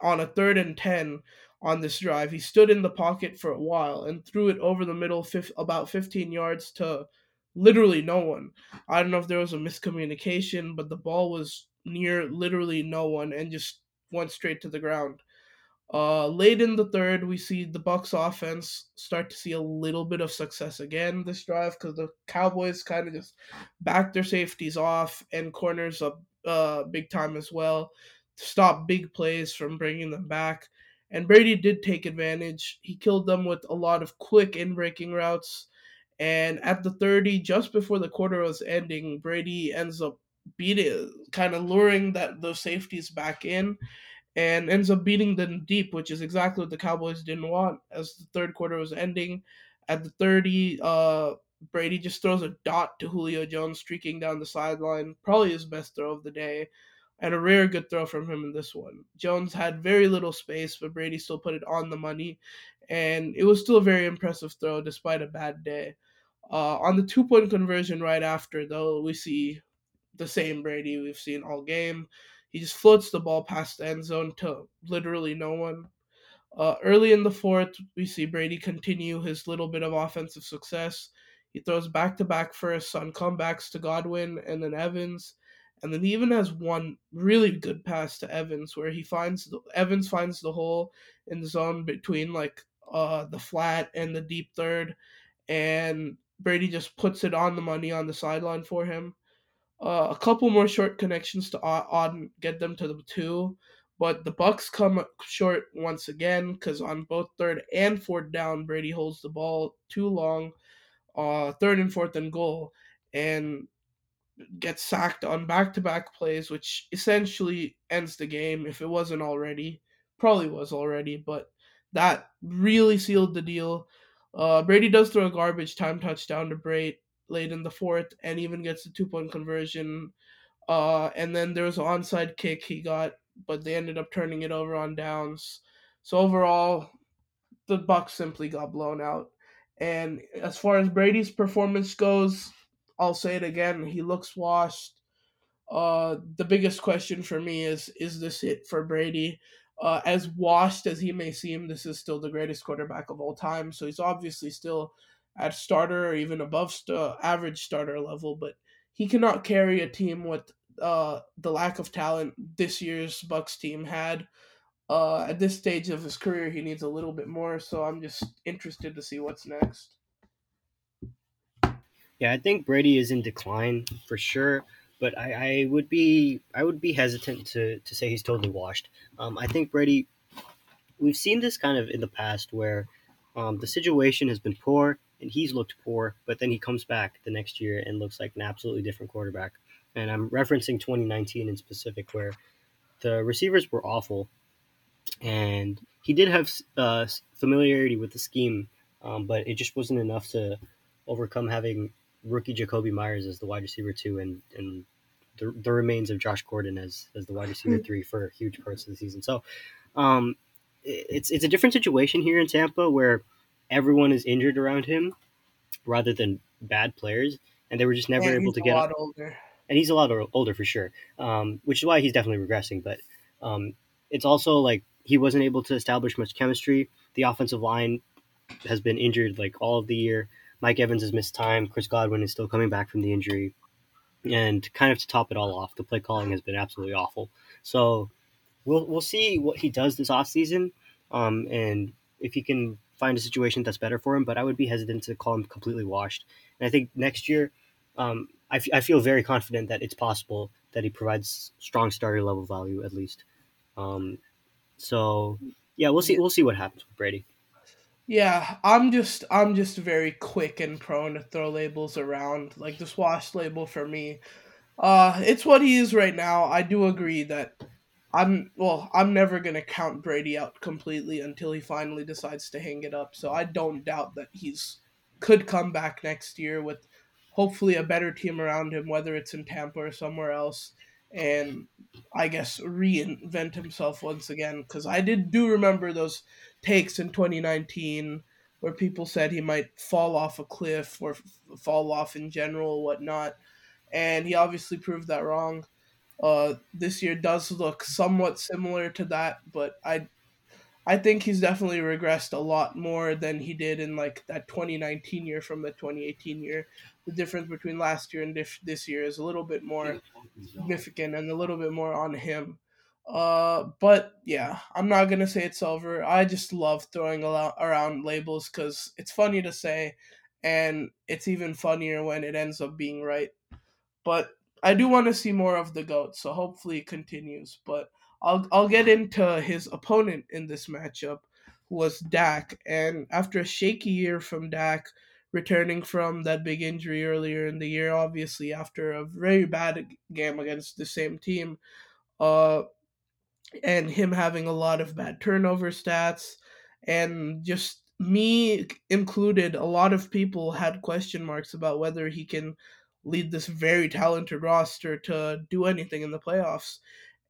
on a third and 10 on this drive, he stood in the pocket for a while and threw it over the middle, fif- about 15 yards to literally no one. I don't know if there was a miscommunication, but the ball was near literally no one and just went straight to the ground. Uh, late in the third, we see the Bucks offense start to see a little bit of success again this drive because the Cowboys kind of just back their safeties off and corners up uh, big time as well to stop big plays from bringing them back. And Brady did take advantage. He killed them with a lot of quick in breaking routes. And at the 30, just before the quarter was ending, Brady ends up beating, kind of luring that those safeties back in and ends up beating them deep, which is exactly what the Cowboys didn't want as the third quarter was ending. At the 30, uh, Brady just throws a dot to Julio Jones streaking down the sideline, probably his best throw of the day, and a rare good throw from him in this one. Jones had very little space, but Brady still put it on the money, and it was still a very impressive throw despite a bad day. Uh, on the two point conversion right after, though, we see the same Brady we've seen all game. He just floats the ball past the end zone to literally no one. Uh, early in the fourth, we see Brady continue his little bit of offensive success. He throws back to back first on comebacks to Godwin and then Evans. And then he even has one really good pass to Evans where he finds the, Evans finds the hole in the zone between like uh the flat and the deep third and Brady just puts it on the money on the sideline for him. Uh, a couple more short connections to odd get them to the two, but the Bucks come short once again because on both third and fourth down, Brady holds the ball too long. Uh, third and fourth and goal, and gets sacked on back-to-back plays, which essentially ends the game if it wasn't already. Probably was already, but that really sealed the deal. Uh, Brady does throw a garbage time touchdown to Brate, late in the fourth and even gets the two point conversion. Uh, and then there was an onside kick he got, but they ended up turning it over on downs. So overall, the Bucks simply got blown out. And as far as Brady's performance goes, I'll say it again. He looks washed. Uh, the biggest question for me is: Is this it for Brady? Uh, as washed as he may seem, this is still the greatest quarterback of all time. So he's obviously still at starter or even above st- average starter level, but he cannot carry a team with uh, the lack of talent this year's Bucks team had. Uh, at this stage of his career, he needs a little bit more. So I'm just interested to see what's next. Yeah, I think Brady is in decline for sure, but I, I would be I would be hesitant to, to say he's totally washed. Um, I think Brady. We've seen this kind of in the past where um, the situation has been poor and he's looked poor, but then he comes back the next year and looks like an absolutely different quarterback. And I'm referencing 2019 in specific, where the receivers were awful, and he did have uh, familiarity with the scheme, um, but it just wasn't enough to overcome having rookie Jakobi Meyers as the wide receiver two, and and the, the remains of Josh Gordon as as the wide receiver three for huge parts of the season. So, um, it's it's a different situation here in Tampa where everyone is injured around him rather than bad players, and they were just never And able he's to a get. lot older. And he's a lot older for sure, um, which is why he's definitely regressing. But um, it's also like he wasn't able to establish much chemistry. The offensive line has been injured like all of the year. Mike Evans has missed time. Chris Godwin is still coming back from the injury. And kind of to top it all off, the play calling has been absolutely awful. So we'll we'll see what he does this offseason um, and if he can find a situation that's better for him. But I would be hesitant to call him completely washed. And I think next year, um, I, f- I feel very confident that it's possible that he provides strong starter level value at least. Um, so yeah, we'll see. We'll see what happens with Brady. Yeah, I'm just I'm just very quick and prone to throw labels around. Like the swash label for me, uh, it's what he is right now. I do agree that I'm well. I'm never gonna count Brady out completely until he finally decides to hang it up. So I don't doubt that he's could come back next year with hopefully a better team around him, whether it's in Tampa or somewhere else, and I guess reinvent himself once again. Because I did do remember those takes in 2019 where people said he might fall off a cliff or f- fall off in general, whatnot, and he obviously proved that wrong. Uh, this year does look somewhat similar to that, but I I think he's definitely regressed a lot more than he did in like that 2019 year from the 2018 year. The difference between last year and this, this year is a little bit more significant and a little bit more on him. Uh, but yeah, I'm not gonna say it's over. I just love throwing a lot around labels because it's funny to say, and it's even funnier when it ends up being right. But I do want to see more of the goat, so hopefully it continues. But I'll I'll get into his opponent in this matchup, who was Dak, and after a shaky year from Dak, returning from that big injury earlier in the year, obviously after a very bad game against the same team, uh, and him having a lot of bad turnover stats, and just me included, a lot of people had question marks about whether he can lead this very talented roster to do anything in the playoffs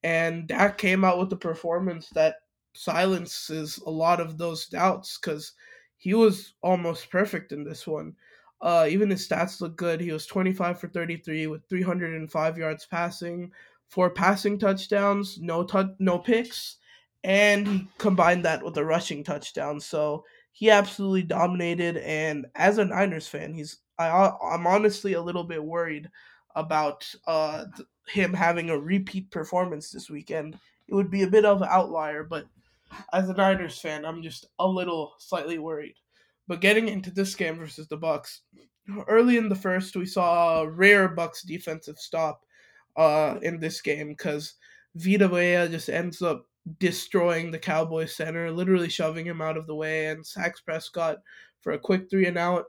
and Dak came out with a performance that silences a lot of those doubts because he was almost perfect in this one. Uh, even his stats look good. He was 25 for 33 with 305 yards passing, four passing touchdowns, no tu- no picks, and he combined that with a rushing touchdown. So he absolutely dominated. And as a Niners fan, he's I I'm honestly a little bit worried about uh him having a repeat performance this weekend. It would be a bit of an outlier, but as a Niners fan, I'm just a little slightly worried. But getting into this game versus the Bucks, early in the first, we saw a rare Bucks defensive stop uh, in this game because Vita Vea just ends up destroying the Cowboys center, literally shoving him out of the way, and sacks Prescott for a quick three and out.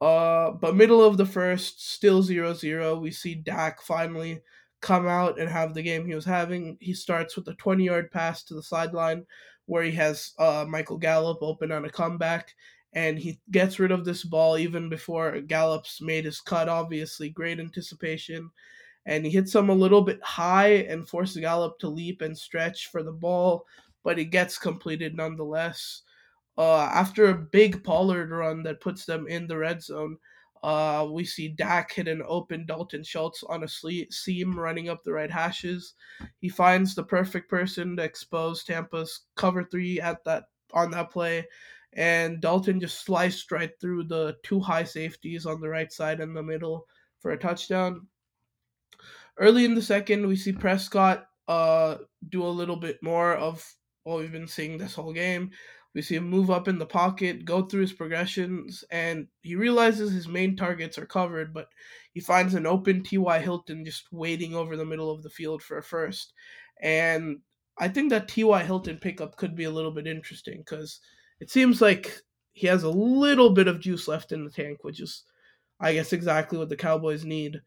Uh, but middle of the first, still 0-0. We see Dak finally come out and have the game he was having. He starts with a 20-yard pass to the sideline where he has uh, Michael Gallup open on a comeback, and he gets rid of this ball even before Gallup's made his cut. Obviously, great anticipation, and he hits him a little bit high and forces Gallup to leap and stretch for the ball, but he gets completed nonetheless. Uh, after a big Pollard run that puts them in the red zone, uh, we see Dak hit an open Dalton Schultz on a seam running up the right hashes. He finds the perfect person to expose Tampa's cover three at that on that play, and Dalton just sliced right through the two high safeties on the right side and the middle for a touchdown. Early in the second, we see Prescott uh, do a little bit more of what we've been seeing this whole game. We see him move up in the pocket, go through his progressions, and he realizes his main targets are covered, but he finds an open T.Y. Hilton just waiting over the middle of the field for a first. And I think that T.Y. Hilton pickup could be a little bit interesting because it seems like he has a little bit of juice left in the tank, which is, I guess, exactly what the Cowboys need.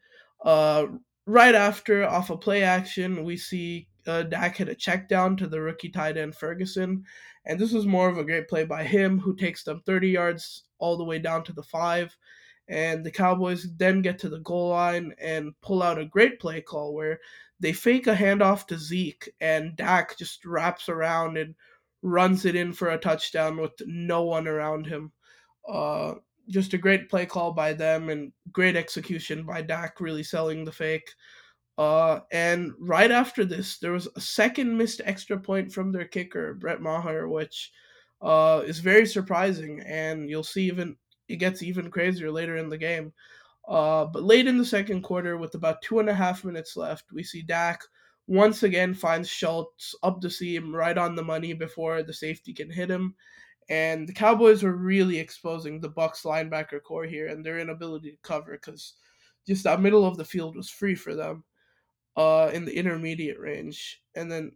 Uh, right after, off a play action, we see uh, Dak hit a check down to the rookie tight end Ferguson. And this was more of a great play by him, who takes them 30 yards all the way down to the five. And the Cowboys then get to the goal line and pull out a great play call where they fake a handoff to Zeke, and Dak just wraps around and runs it in for a touchdown with no one around him. Uh, just a great play call by them and great execution by Dak, really selling the fake. Uh, and right after this, there was a second missed extra point from their kicker, Brett Maher, which uh, is very surprising. And you'll see even it gets even crazier later in the game. Uh, but late in the second quarter, with about two and a half minutes left, we see Dak once again finds Schultz up the seam right on the money before the safety can hit him. And the Cowboys were really exposing the Bucks linebacker core here and their inability to cover because just that middle of the field was free for them uh, in the intermediate range. And then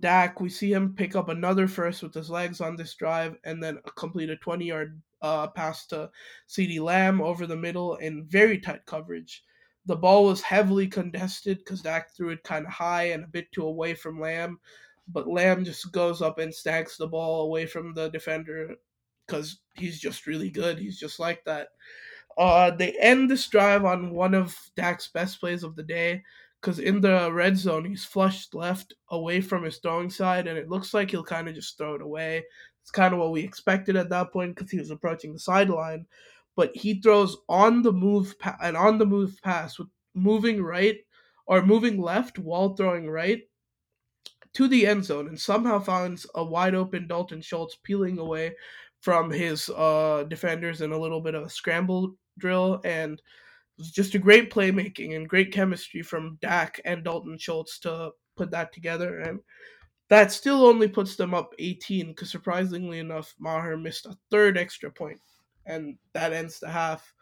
Dak, we see him pick up another first with his legs on this drive and then complete a 20 yard uh, pass to CeeDee Lamb over the middle in very tight coverage. The ball was heavily contested because Dak threw it kind of high and a bit too away from Lamb, but Lamb just goes up and snags the ball away from the defender because he's just really good. He's just like that. Uh, they end this drive on one of Dak's best plays of the day because in the red zone he's flushed left away from his throwing side, and it looks like he'll kind of just throw it away. It's kind of what we expected at that point because he was approaching the sideline, but he throws on the move pa- and on the move pass with moving right or moving left while throwing right to the end zone and somehow finds a wide open Dalton Schultz peeling away from his uh, defenders in a little bit of a scramble drill and it was just a great playmaking and great chemistry from Dak and Dalton Schultz to put that together and that still only puts them up 18 because surprisingly enough Maher missed a third extra point and that ends the half.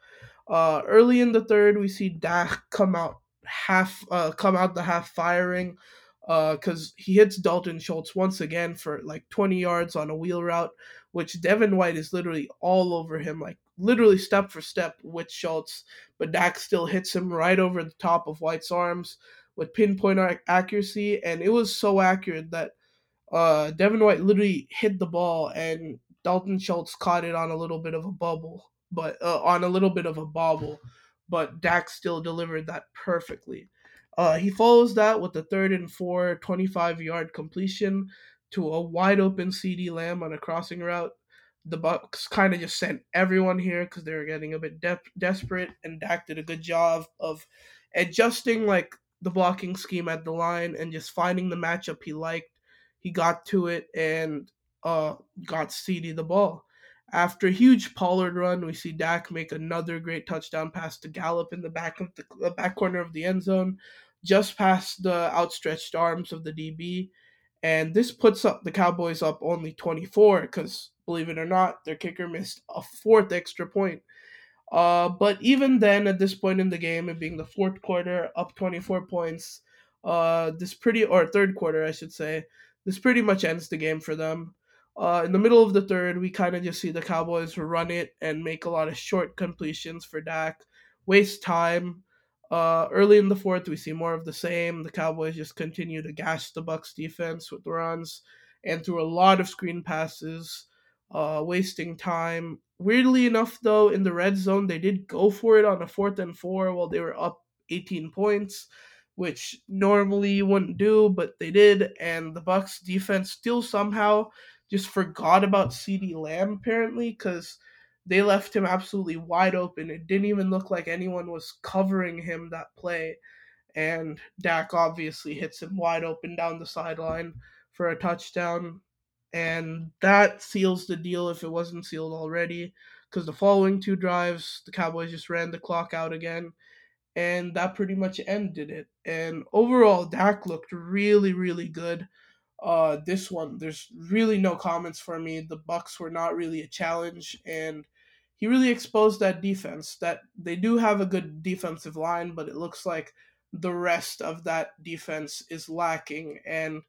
Uh, early in the third, we see Dak come out half uh, come out the half firing because uh, he hits Dalton Schultz once again for like 20 yards on a wheel route, which Devin White is literally all over him, like literally step for step with Schultz, but Dak still hits him right over the top of White's arms with pinpoint accuracy, and it was so accurate that uh, Devin White literally hit the ball and Dalton Schultz caught it on a little bit of a bubble, but uh, on a little bit of a bobble, but Dak still delivered that perfectly. Uh, he follows that with the third and four 25 yard completion to a wide open CeeDee Lamb on a crossing route. The Bucks kind of just sent everyone here because they were getting a bit de- desperate, and Dak did a good job of adjusting like the blocking scheme at the line and just finding the matchup he liked. He got to it, and uh, got CeeDee the ball. After a huge Pollard run, we see Dak make another great touchdown pass to Gallup in the back of the back corner of the end zone, just past the outstretched arms of the DB. And this puts up the Cowboys up only 24 because, believe it or not, their kicker missed a fourth extra point. Uh, but even then, at this point in the game, it being the fourth quarter, up 24 points, uh, this pretty, or third quarter, I should say, this pretty much ends the game for them. Uh, in the middle of the third, we kind of just see the Cowboys run it and make a lot of short completions for Dak, waste time. Uh, early in the fourth, we see more of the same. The Cowboys just continue to gash the Bucks defense with runs and through a lot of screen passes, uh, wasting time. Weirdly enough, though, in the red zone, they did go for it on a fourth and four while they were up 18 points, which normally you wouldn't do, but they did. And the Bucks defense still somehow just forgot about CeeDee Lamb apparently because they left him absolutely wide open. It didn't even look like anyone was covering him that play. And Dak obviously hits him wide open down the sideline for a touchdown. And that seals the deal if it wasn't sealed already. Because the following two drives, the Cowboys just ran the clock out again. And that pretty much ended it. And overall, Dak looked really, really good. Uh, this one, there's really no comments for me. The Bucks were not really a challenge, and he really exposed that defense. That they do have a good defensive line, but it looks like the rest of that defense is lacking. And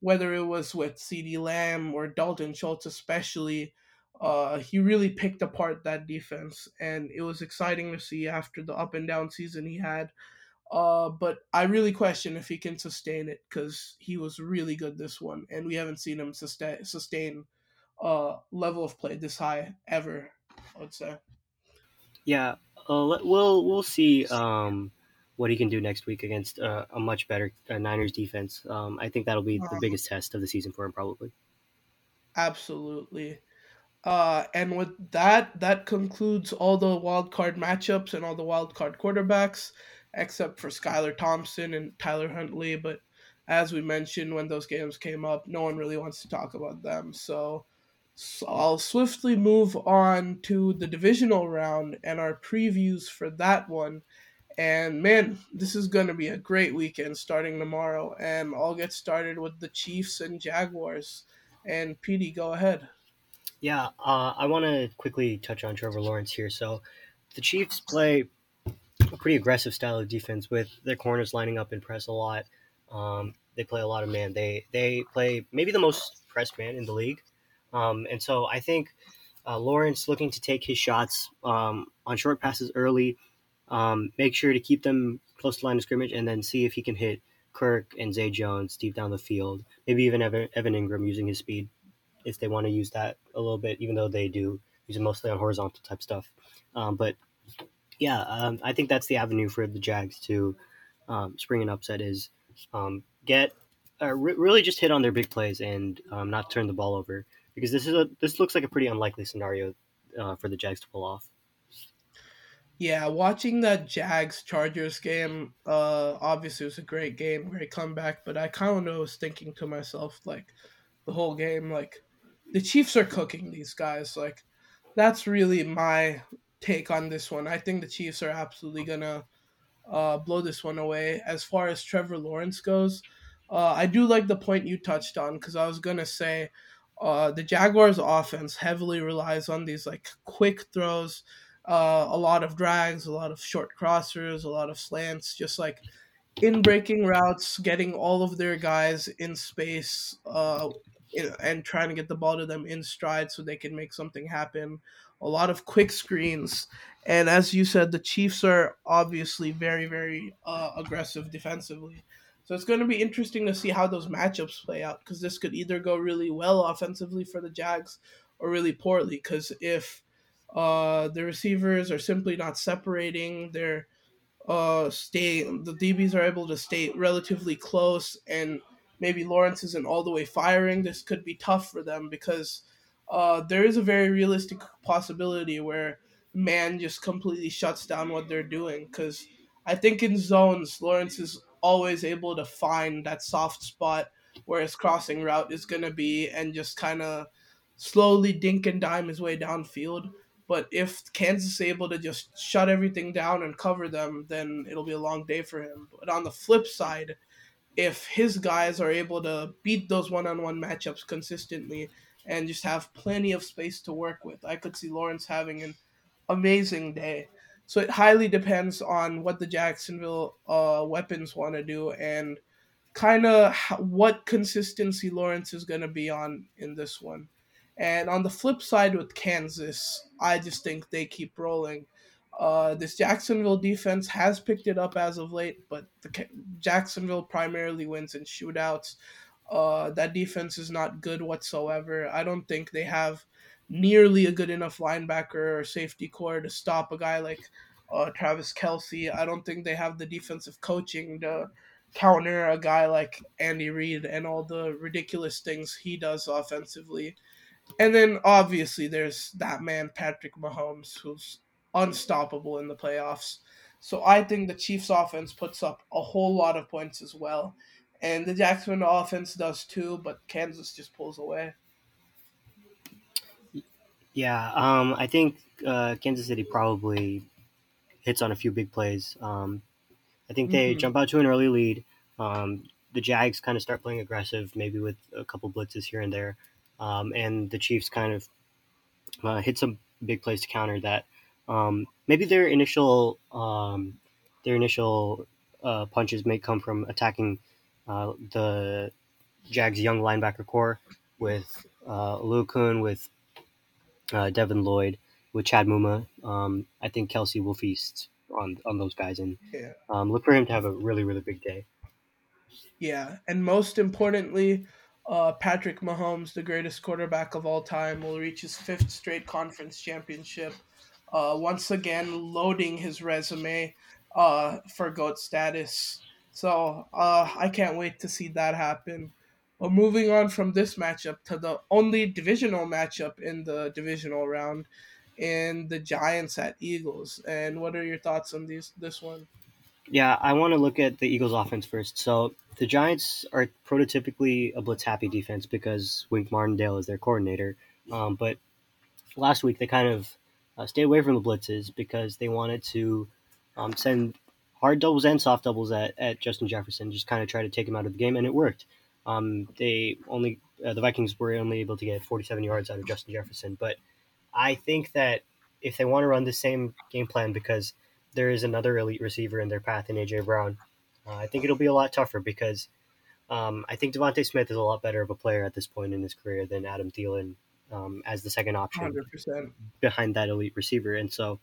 whether it was with CeeDee Lamb or Dalton Schultz, especially, uh, he really picked apart that defense, and it was exciting to see after the up and down season he had. Uh, but I really question if he can sustain it because he was really good this one, and we haven't seen him sustain sustain uh level of play this high ever. I would say. Yeah, uh, we'll we'll see um, what he can do next week against uh, a much better uh, Niners defense. Um, I think that'll be the uh-huh. biggest test of the season for him, probably. Absolutely. Uh, and with that, that concludes all the wild card matchups and all the wild card quarterbacks, except for Skylar Thompson and Tyler Huntley. But as we mentioned when those games came up, no one really wants to talk about them. So, so I'll swiftly move on to the divisional round and our previews for that one. And man, this is going to be a great weekend starting tomorrow. And I'll get started with the Chiefs and Jaguars. And PD, go ahead. Yeah, uh, I want to quickly touch on Trevor Lawrence here. So, the Chiefs play pretty aggressive style of defense with their corners lining up and press a lot. Um, they play a lot of man. They they play maybe the most pressed man in the league, um, and so I think uh, Lawrence looking to take his shots um, on short passes early, um, make sure to keep them close to line of scrimmage, and then see if he can hit Kirk and Zay Jones deep down the field. Maybe even Evan, Evan Engram using his speed if they want to use that a little bit, even though they do use it mostly on horizontal type stuff. Um, but yeah, um, I think that's the avenue for the Jags to um, spring an upset is um, get uh, re- really just hit on their big plays and um, not turn the ball over because this is a this looks like a pretty unlikely scenario uh, for the Jags to pull off. Yeah, watching that Jags Chargers game, uh, obviously it was a great game, great comeback. But I kind of was thinking to myself, like, the whole game, like, the Chiefs are cooking these guys. Like, that's really my take on this one. I think the Chiefs are absolutely gonna uh, blow this one away. As far as Trevor Lawrence goes, uh, I do like the point you touched on because I was gonna say uh, the Jaguars' offense heavily relies on these like quick throws, uh, a lot of drags, a lot of short crossers, a lot of slants, just like in breaking routes, getting all of their guys in space, uh, and trying to get the ball to them in stride so they can make something happen. A lot of quick screens, and as you said, the Chiefs are obviously very, very uh, aggressive defensively. So it's going to be interesting to see how those matchups play out because this could either go really well offensively for the Jags or really poorly. Because if uh, the receivers are simply not separating, they're uh, stay the DBs are able to stay relatively close, and maybe Lawrence isn't all the way firing. This could be tough for them because uh, there is a very realistic possibility where man just completely shuts down what they're doing because I think in zones Lawrence is always able to find that soft spot where his crossing route is going to be and just kind of slowly dink and dime his way downfield. But if Kansas is able to just shut everything down and cover them, then it'll be a long day for him. But on the flip side, if his guys are able to beat those one on one matchups consistently and just have plenty of space to work with, I could see Lawrence having an amazing day. So it highly depends on what the Jacksonville uh, weapons want to do and kind of what consistency Lawrence is going to be on in this one. And on the flip side with Kansas, I just think they keep rolling. Uh, this Jacksonville defense has picked it up as of late, but the Jacksonville primarily wins in shootouts. Uh, that defense is not good whatsoever. I don't think they have nearly a good enough linebacker or safety core to stop a guy like uh, Travis Kelce. I don't think they have the defensive coaching to counter a guy like Andy Reid and all the ridiculous things he does offensively. And then obviously there's that man Patrick Mahomes who's unstoppable in the playoffs. So I think the Chiefs offense puts up a whole lot of points as well. And the Jacksonville offense does too, but Kansas just pulls away. Yeah, um, I think uh, Kansas City probably hits on a few big plays. Um, I think they mm-hmm. jump out to an early lead. Um, the Jags kind of start playing aggressive, maybe with a couple blitzes here and there, um, and the Chiefs kind of uh, hit some big plays to counter that. Um, maybe their initial um, their initial uh, punches may come from attacking uh, the Jags' young linebacker core with uh, Oluokun, with uh, Devin Lloyd, with Chad Muma. Um, I think Kelce will feast on on those guys and yeah. um, look for him to have a really really big day. Yeah, and most importantly, uh, Patrick Mahomes, the greatest quarterback of all time, will reach his fifth straight conference championship. Uh, once again, loading his resume uh, for GOAT status. So uh, I can't wait to see that happen. Well, moving on from this matchup to the only divisional matchup in the divisional round, in the Giants at Eagles. And what are your thoughts on these this one? Yeah, I want to look at the Eagles' offense first. So the Giants are prototypically a blitz happy defense because Wink Martindale is their coordinator. Um, but last week they kind of uh, stayed away from the blitzes because they wanted to um, send hard doubles and soft doubles at, at Justin Jefferson, just kind of try to take him out of the game, and it worked. Um, they only uh, the Vikings were only able to get 47 yards out of Justin Jefferson, but I think that if they want to run the same game plan because there is another elite receiver in their path in AJ Brown, uh, I think it'll be a lot tougher because um, I think DeVonta Smith is a lot better of a player at this point in his career than Adam Thielen um, as the second option 100%. behind that elite receiver. And so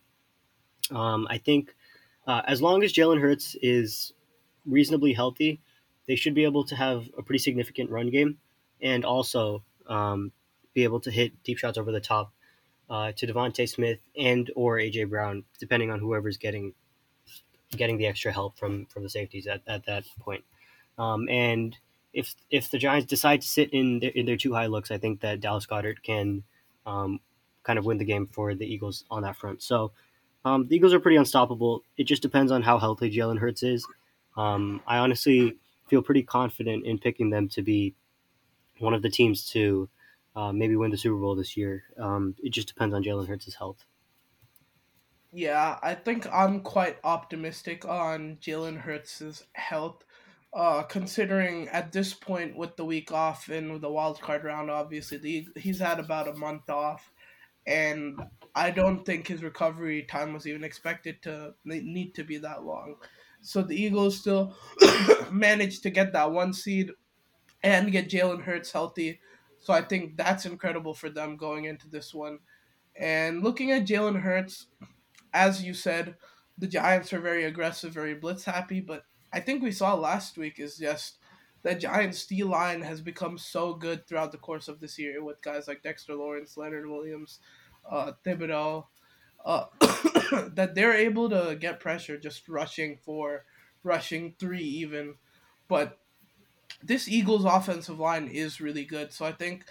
um, I think uh, as long as Jalen Hurts is reasonably healthy, they should be able to have a pretty significant run game and also um, be able to hit deep shots over the top uh, to DeVonta Smith and or AJ Brown, depending on whoever's getting getting the extra help from from the safeties at, at that point. Um, and if if the Giants decide to sit in their, in their two high looks, I think that Dallas Goedert can um, kind of win the game for the Eagles on that front. So um, the Eagles are pretty unstoppable. It just depends on how healthy Jalen Hurts is. Um, I honestly feel pretty confident in picking them to be one of the teams to uh, maybe win the Super Bowl this year. Um, it just depends on Jalen Hurts' health. Yeah, I think I'm quite optimistic on Jalen Hurts' health. Uh, considering at this point with the week off and with the wild card round, obviously the, he's had about a month off, and I don't think his recovery time was even expected to need to be that long. So the Eagles still (coughs) managed to get that one seed and get Jalen Hurts healthy. So I think that's incredible for them going into this one. And looking at Jalen Hurts, as you said, the Giants are very aggressive, very blitz happy, but I think we saw last week is just that Giants D line has become so good throughout the course of this year with guys like Dexter Lawrence, Leonard Williams, uh, Thibodeaux, uh, (coughs) that they're able to get pressure just rushing for rushing three even. But this Eagles offensive line is really good. So I think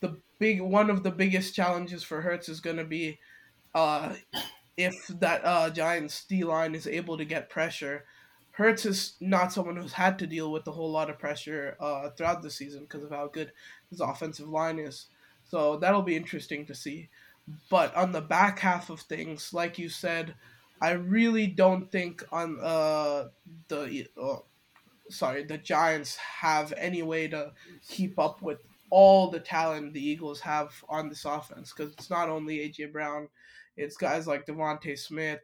the big one of the biggest challenges for Hurts is going to be uh, if that uh, Giants D line is able to get pressure. Hurts is not someone who's had to deal with a whole lot of pressure uh, throughout the season because of how good his offensive line is. So that'll be interesting to see. But on the back half of things, like you said, I really don't think on uh, the uh, sorry the Giants have any way to keep up with all the talent the Eagles have on this offense because it's not only AJ Brown, it's guys like DeVonta Smith.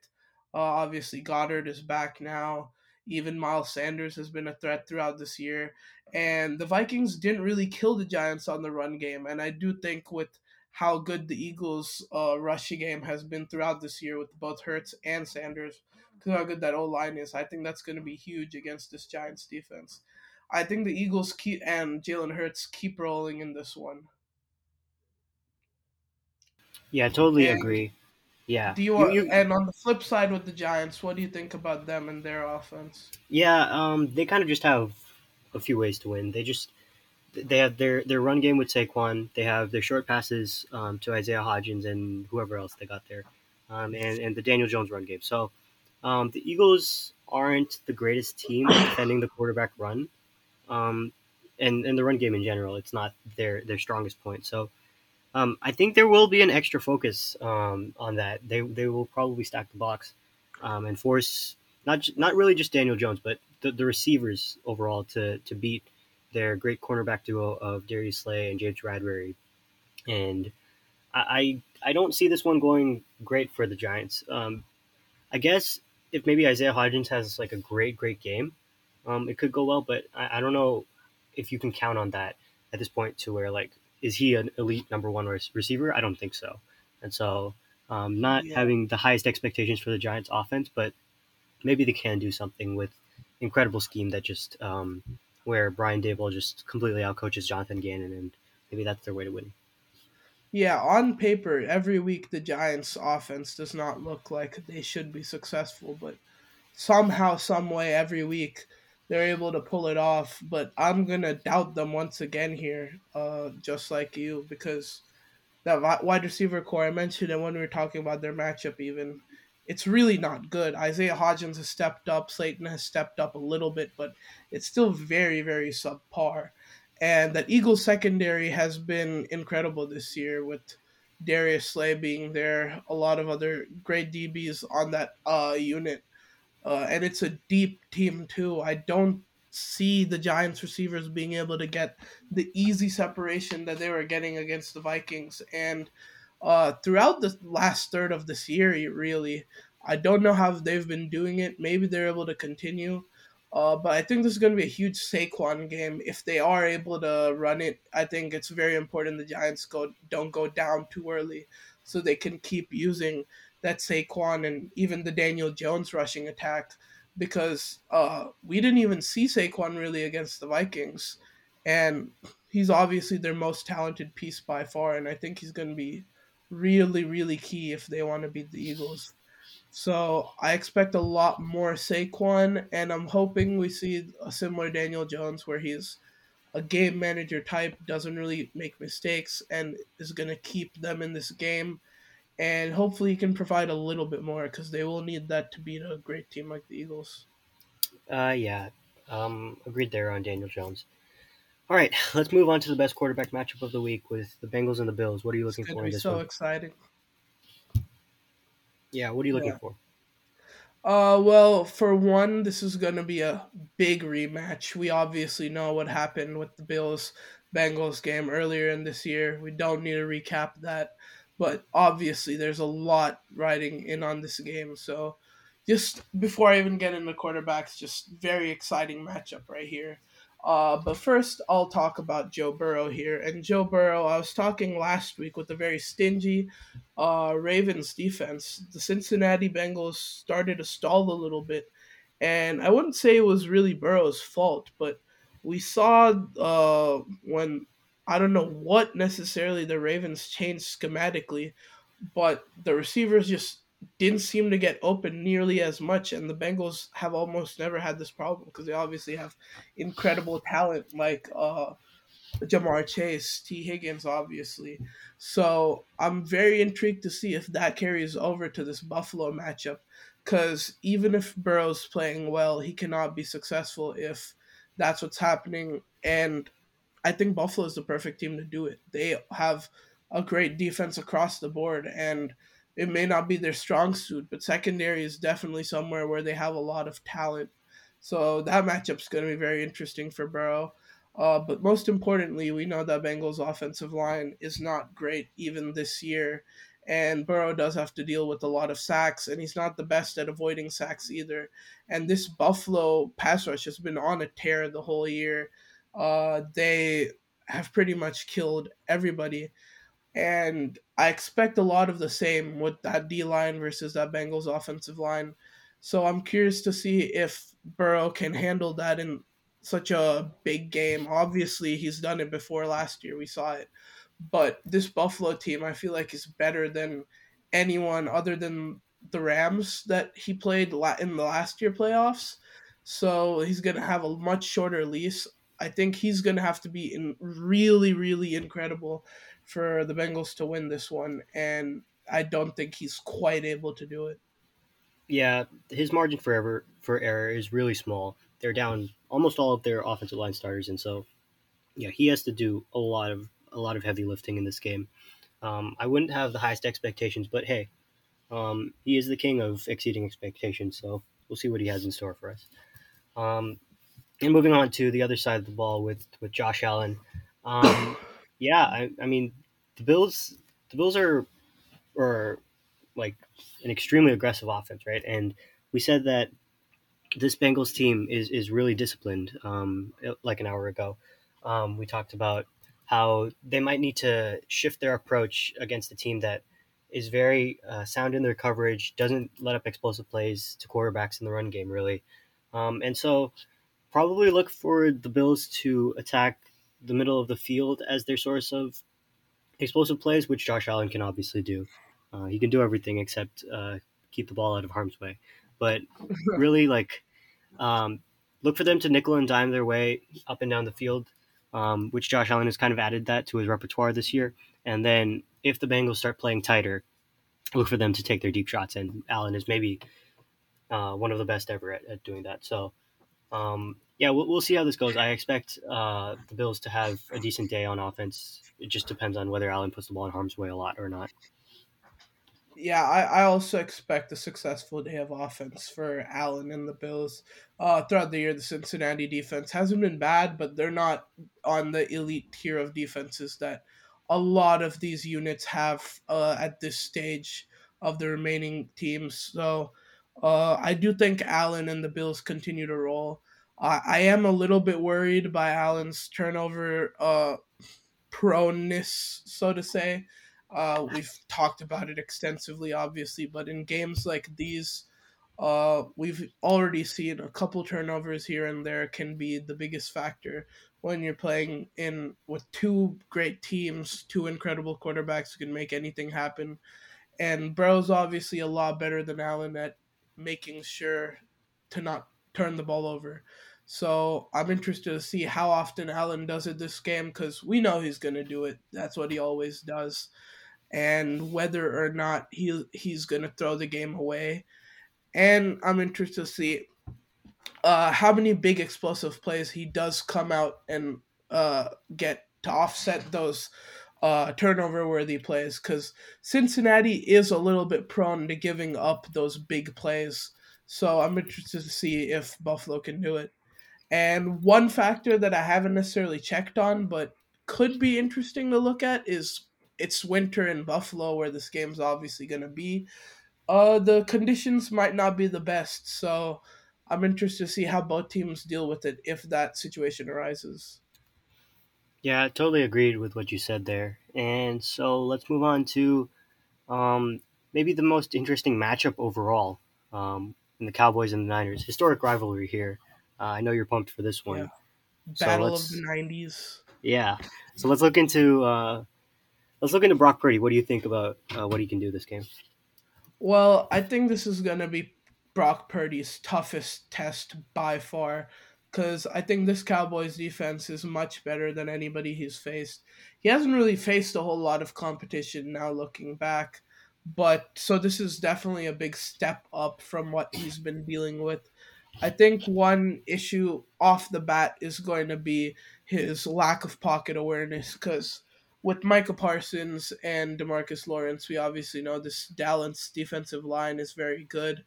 Uh, obviously, Goedert is back now. Even Miles Sanders has been a threat throughout this year. And the Vikings didn't really kill the Giants on the run game. And I do think with how good the Eagles' uh, rushing game has been throughout this year with both Hurts and Sanders, because how good that O line is, I think that's going to be huge against this Giants defense. I think the Eagles keep and Jalen Hurts keep rolling in this one. Yeah, I totally and agree. Yeah. Do you, you, you, and on the flip side with the Giants, what do you think about them and their offense? Yeah, um, they kind of just have a few ways to win. They just they have their their run game with Saquon. They have their short passes um, to Isaiah Hodgins and whoever else they got there, um, and and the Daniel Jones run game. So um, the Eagles aren't the greatest team defending the quarterback run, um, and and the run game in general. It's not their their strongest point. So um, I think there will be an extra focus um, on that. They they will probably stack the box um, and force not not really just Daniel Jones, but the, the receivers overall to to beat their great cornerback duo of Darius Slay and James Bradberry. And I I, I don't see this one going great for the Giants. Um, I guess if maybe Isaiah Hodgins has like a great great game, um, it could go well. But I, I don't know if you can count on that at this point to where like is he an elite number one receiver? I don't think so. And so, um, not yeah. having the highest expectations for the Giants offense, but maybe they can do something with incredible scheme that just um, where Brian Daboll just completely outcoaches Jonathan Gannon, and maybe that's their way to win. Yeah, on paper, every week the Giants' offense does not look like they should be successful, but somehow, some way, every week they're able to pull it off. But I'm gonna doubt them once again here, uh, just like you, because that wide receiver core I mentioned it when we were talking about their matchup. Even it's really not good. Isaiah Hodgins has stepped up, Slayton has stepped up a little bit, but it's still very very subpar. And that Eagles secondary has been incredible this year with Darius Slay being there, a lot of other great DBs on that uh, unit. Uh, and it's a deep team too. I don't see the Giants receivers being able to get the easy separation that they were getting against the Vikings. And uh, throughout the last third of this year, really, I don't know how they've been doing it. Maybe they're able to continue. Uh, but I think this is going to be a huge Saquon game. If they are able to run it, I think it's very important the Giants go don't go down too early, so they can keep using that Saquon and even the Daniel Jones rushing attack, because uh, we didn't even see Saquon really against the Vikings, and he's obviously their most talented piece by far, and I think he's going to be really really key if they want to beat the Eagles. So I expect a lot more Saquon, and I'm hoping we see a similar Daniel Jones where he's a game manager type, doesn't really make mistakes, and is going to keep them in this game. And hopefully, he can provide a little bit more because they will need that to beat a great team like the Eagles. Uh, yeah, um, agreed there on Daniel Jones. All right, let's move on to the best quarterback matchup of the week with the Bengals and the Bills. What are you looking for in this so one? exciting. Yeah, what are you looking yeah. for? Uh, well, for one, this is going to be a big rematch. We obviously know what happened with the Bills Bengals game earlier in this year. We don't need to recap that, but obviously there's a lot riding in on this game. So, just before I even get into quarterbacks, just very exciting matchup right here. Uh, but first, I'll talk about Joe Burrow here. And Joe Burrow, I was talking last week with a very stingy uh, Ravens defense. The Cincinnati Bengals started to stall a little bit. And I wouldn't say it was really Burrow's fault, but we saw uh, when I don't know what necessarily the Ravens changed schematically, but the receivers just didn't seem to get open nearly as much, and the Bengals have almost never had this problem because they obviously have incredible talent like uh, Ja'Marr Chase, Tee Higgins, obviously. So I'm very intrigued to see if that carries over to this Buffalo matchup because even if Burrow's playing well, he cannot be successful if that's what's happening. And I think Buffalo is the perfect team to do it. They have a great defense across the board and – it may not be their strong suit, but secondary is definitely somewhere where they have a lot of talent. So that matchup's going to be very interesting for Burrow. Uh, but most importantly, we know that Bengals' offensive line is not great even this year. And Burrow does have to deal with a lot of sacks, and he's not the best at avoiding sacks either. And this Buffalo pass rush has been on a tear the whole year. Uh, they have pretty much killed everybody and I expect a lot of the same with that D line versus that Bengals offensive line. So I'm curious to see if Burrow can handle that in such a big game. Obviously, he's done it before last year. We saw it. But this Buffalo team, I feel like, is better than anyone other than the Rams that he played in the last year playoffs. So he's going to have a much shorter lease. I think he's going to have to be in really, really incredible for the Bengals to win this one, and I don't think he's quite able to do it. Yeah, his margin for error for error is really small. They're down almost all of their offensive line starters, and so yeah, he has to do a lot of a lot of heavy lifting in this game. Um, I wouldn't have the highest expectations, but hey, um, he is the king of exceeding expectations, so we'll see what he has in store for us. Um, and moving on to the other side of the ball with with Josh Allen. Um, (coughs) yeah, I, I mean, the Bills, the Bills are, are like an extremely aggressive offense, right? And we said that this Bengals team is is really disciplined. Um, like an hour ago, um, we talked about how they might need to shift their approach against a team that is very uh, sound in their coverage, doesn't let up explosive plays to quarterbacks in the run game, really. Um, and so, probably look for the Bills to attack the middle of the field as their source of explosive plays, which Josh Allen can obviously do. Uh, he can do everything except uh, keep the ball out of harm's way. But (laughs) really, like, um, look for them to nickel and dime their way up and down the field, um, which Josh Allen has kind of added that to his repertoire this year. And then if the Bengals start playing tighter, look for them to take their deep shots. And Allen is maybe uh, one of the best ever at, at doing that. So, um, yeah, we'll, we'll see how this goes. I expect uh, the Bills to have a decent day on offense. It just depends on whether Allen puts the ball in harm's way a lot or not yeah, I, I also expect a successful day of offense for Allen and the Bills. Uh, throughout the year, the Cincinnati defense hasn't been bad, but they're not on the elite tier of defenses that a lot of these units have uh, at this stage of the remaining teams. So uh, I do think Allen and the Bills continue to roll. I am a little bit worried by Allen's turnover uh, proneness, so to say. Uh, we've talked about it extensively, obviously, but in games like these, uh, we've already seen a couple turnovers here and there can be the biggest factor when you're playing in with two great teams, two incredible quarterbacks who can make anything happen. And Burrow's obviously a lot better than Allen at making sure to not turn the ball over. So I'm interested to see how often Allen does it this game because we know he's going to do it. That's what he always does and whether or not he he's going to throw the game away. And I'm interested to see uh, how many big explosive plays he does come out and uh, get to offset those uh, turnover worthy plays because Cincinnati is a little bit prone to giving up those big plays. So I'm interested to see if Buffalo can do it. And one factor that I haven't necessarily checked on, but could be interesting to look at is it's winter in Buffalo where this game's obviously going to be. Uh, the conditions might not be the best, so I'm interested to see how both teams deal with it if that situation arises. Yeah, I totally agreed with what you said there. And so let's move on to um, maybe the most interesting matchup overall um, in the Cowboys and the Niners. Historic rivalry here. Uh, I know you're pumped for this one. Yeah. Battle so of the 90s. Yeah. So let's look into uh, Let's look into Brock Purdy. What do you think about uh, what he can do this game? Well, I think this is going to be Brock Purdy's toughest test by far because I think this Cowboys defense is much better than anybody he's faced. He hasn't really faced a whole lot of competition now looking back, but so this is definitely a big step up from what he's been dealing with. I think one issue off the bat is going to be his lack of pocket awareness because with Micah Parsons and Demarcus Lawrence, we obviously know this Dallas defensive line is very good.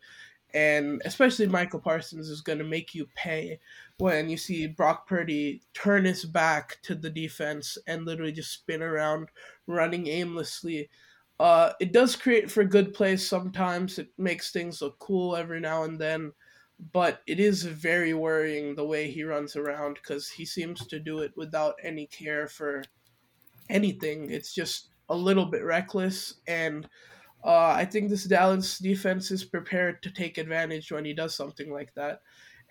And especially Michael Parsons is going to make you pay when you see Brock Purdy turn his back to the defense and literally just spin around running aimlessly. Uh, it does create for good plays sometimes. It makes things look cool every now and then. But it is very worrying the way he runs around because he seems to do it without any care for anything. It's just a little bit reckless, and uh, I think this Dallas defense is prepared to take advantage when he does something like that.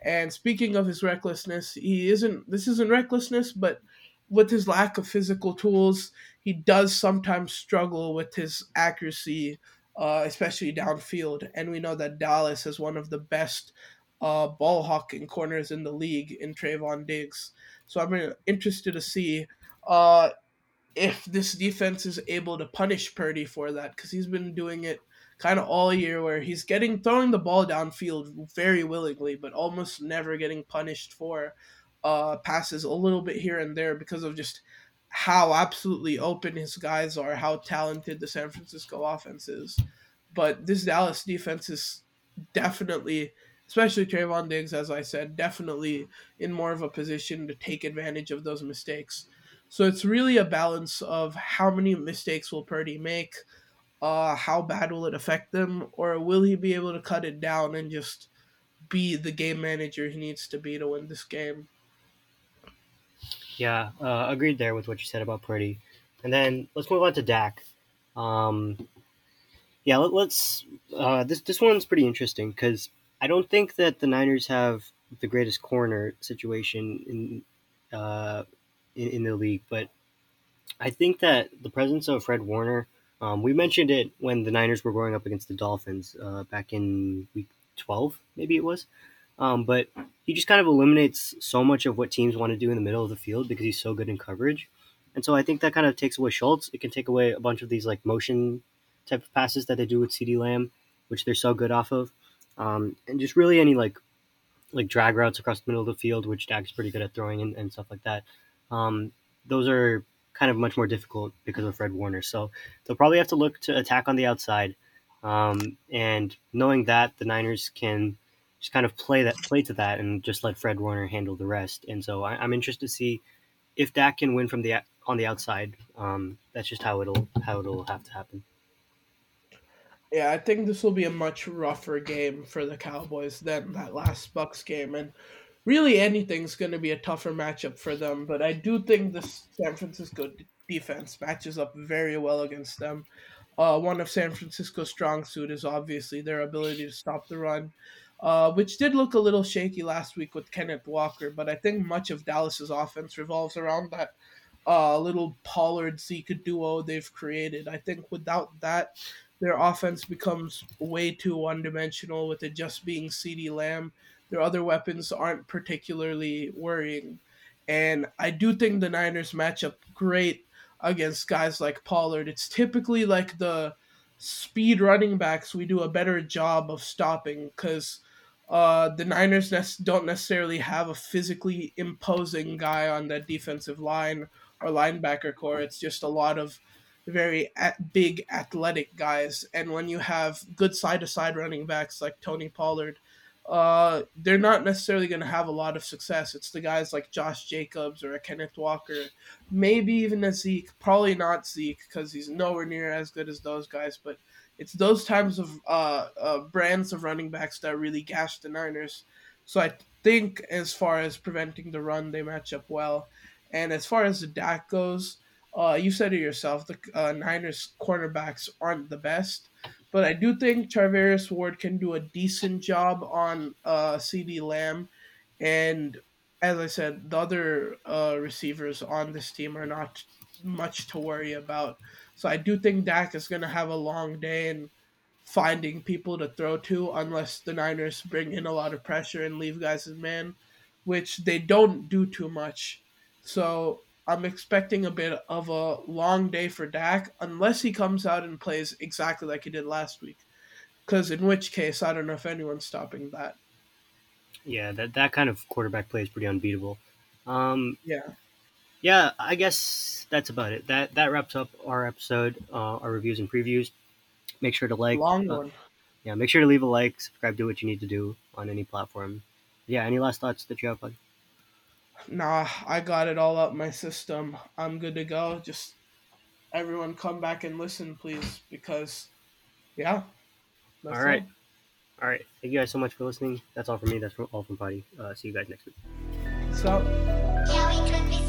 And speaking of his recklessness, he isn't. This isn't recklessness, but with his lack of physical tools, he does sometimes struggle with his accuracy, uh, especially downfield. And we know that Dallas is one of the best uh, ball hawking corners in the league in Trevon Diggs. So I'm interested to see uh, if this defense is able to punish Purdy for that because he's been doing it kind of all year where he's getting throwing the ball downfield very willingly but almost never getting punished for uh, passes a little bit here and there because of just how absolutely open his guys are, how talented the San Francisco offense is. But this Dallas defense is definitely, especially Trevon Diggs, as I said, definitely in more of a position to take advantage of those mistakes. So it's really a balance of how many mistakes will Purdy make, uh, how bad will it affect them, or will he be able to cut it down and just be the game manager he needs to be to win this game? Yeah, uh, agreed there with what you said about Purdy. And then let's move on to Dak. Um, yeah, let, us uh, this this one's pretty interesting because I don't think that the Niners have the greatest corner situation in uh, in, in the league. But I think that the presence of Fred Warner, um, we mentioned it when the Niners were going up against the Dolphins uh, back in week 12, maybe it was. Um, but he just kind of eliminates so much of what teams want to do in the middle of the field because he's so good in coverage. And so I think that kind of takes away Schultz. It can take away a bunch of these like motion type of passes that they do with CeeDee Lamb, which they're so good off of. Um, and just really any like like drag routes across the middle of the field, which Dak's pretty good at throwing and, and stuff like that. Um, those are kind of much more difficult because of Fred Warner. So they'll probably have to look to attack on the outside. Um, and knowing that the Niners can just kind of play that play to that and just let Fred Warner handle the rest. And so I, am interested to see if Dak can win from the on the outside. Um, that's just how it'll how it'll have to happen. Yeah, I think this will be a much rougher game for the Cowboys than that last Bucks game, and really anything's going to be a tougher matchup for them. But I do think this San Francisco defense matches up very well against them. Uh, one of San Francisco's strong suit is obviously their ability to stop the run, uh, which did look a little shaky last week with Kenneth Walker. But I think much of Dallas's offense revolves around that uh, little Pollard Zeke duo they've created. I think without that, their offense becomes way too one dimensional with it just being CeeDee Lamb. Their other weapons aren't particularly worrying. And I do think the Niners match up great against guys like Pollard. It's typically like the speed running backs we do a better job of stopping because uh, the Niners ne- don't necessarily have a physically imposing guy on that defensive line or linebacker core. It's just a lot of very at, big athletic guys. And when you have good side to side running backs like Tony Pollard, uh, they're not necessarily going to have a lot of success. It's the guys like Josh Jacobs or Kenneth Walker, maybe even a Zeke. Probably not Zeke because he's nowhere near as good as those guys. But it's those types of uh, uh, brands of running backs that really gash the Niners. So I think as far as preventing the run, they match up well. And as far as the Dak goes, uh, you said it yourself. The uh, Niners cornerbacks aren't the best, but I do think Charvarius Ward can do a decent job on uh, CeeDee Lamb, and as I said, the other uh, receivers on this team are not much to worry about. So I do think Dak is going to have a long day in finding people to throw to, unless the Niners bring in a lot of pressure and leave guys as man, which they don't do too much. So I'm expecting a bit of a long day for Dak unless he comes out and plays exactly like he did last week. Because in which case, I don't know if anyone's stopping that. Yeah, that that kind of quarterback play is pretty unbeatable. Um, yeah, yeah. I guess that's about it. That that wraps up our episode, uh, our reviews and previews. Make sure to like. Long uh, one. Yeah, make sure to leave a like, subscribe, do what you need to do on any platform. Yeah, any last thoughts that you have, bud? Nah, I got it all up my system. I'm good to go. Just everyone come back and listen, please, because yeah. All right. All. all right. Thank you guys so much for listening. That's all from me. That's all from Padhi. Uh, see you guys next week. So.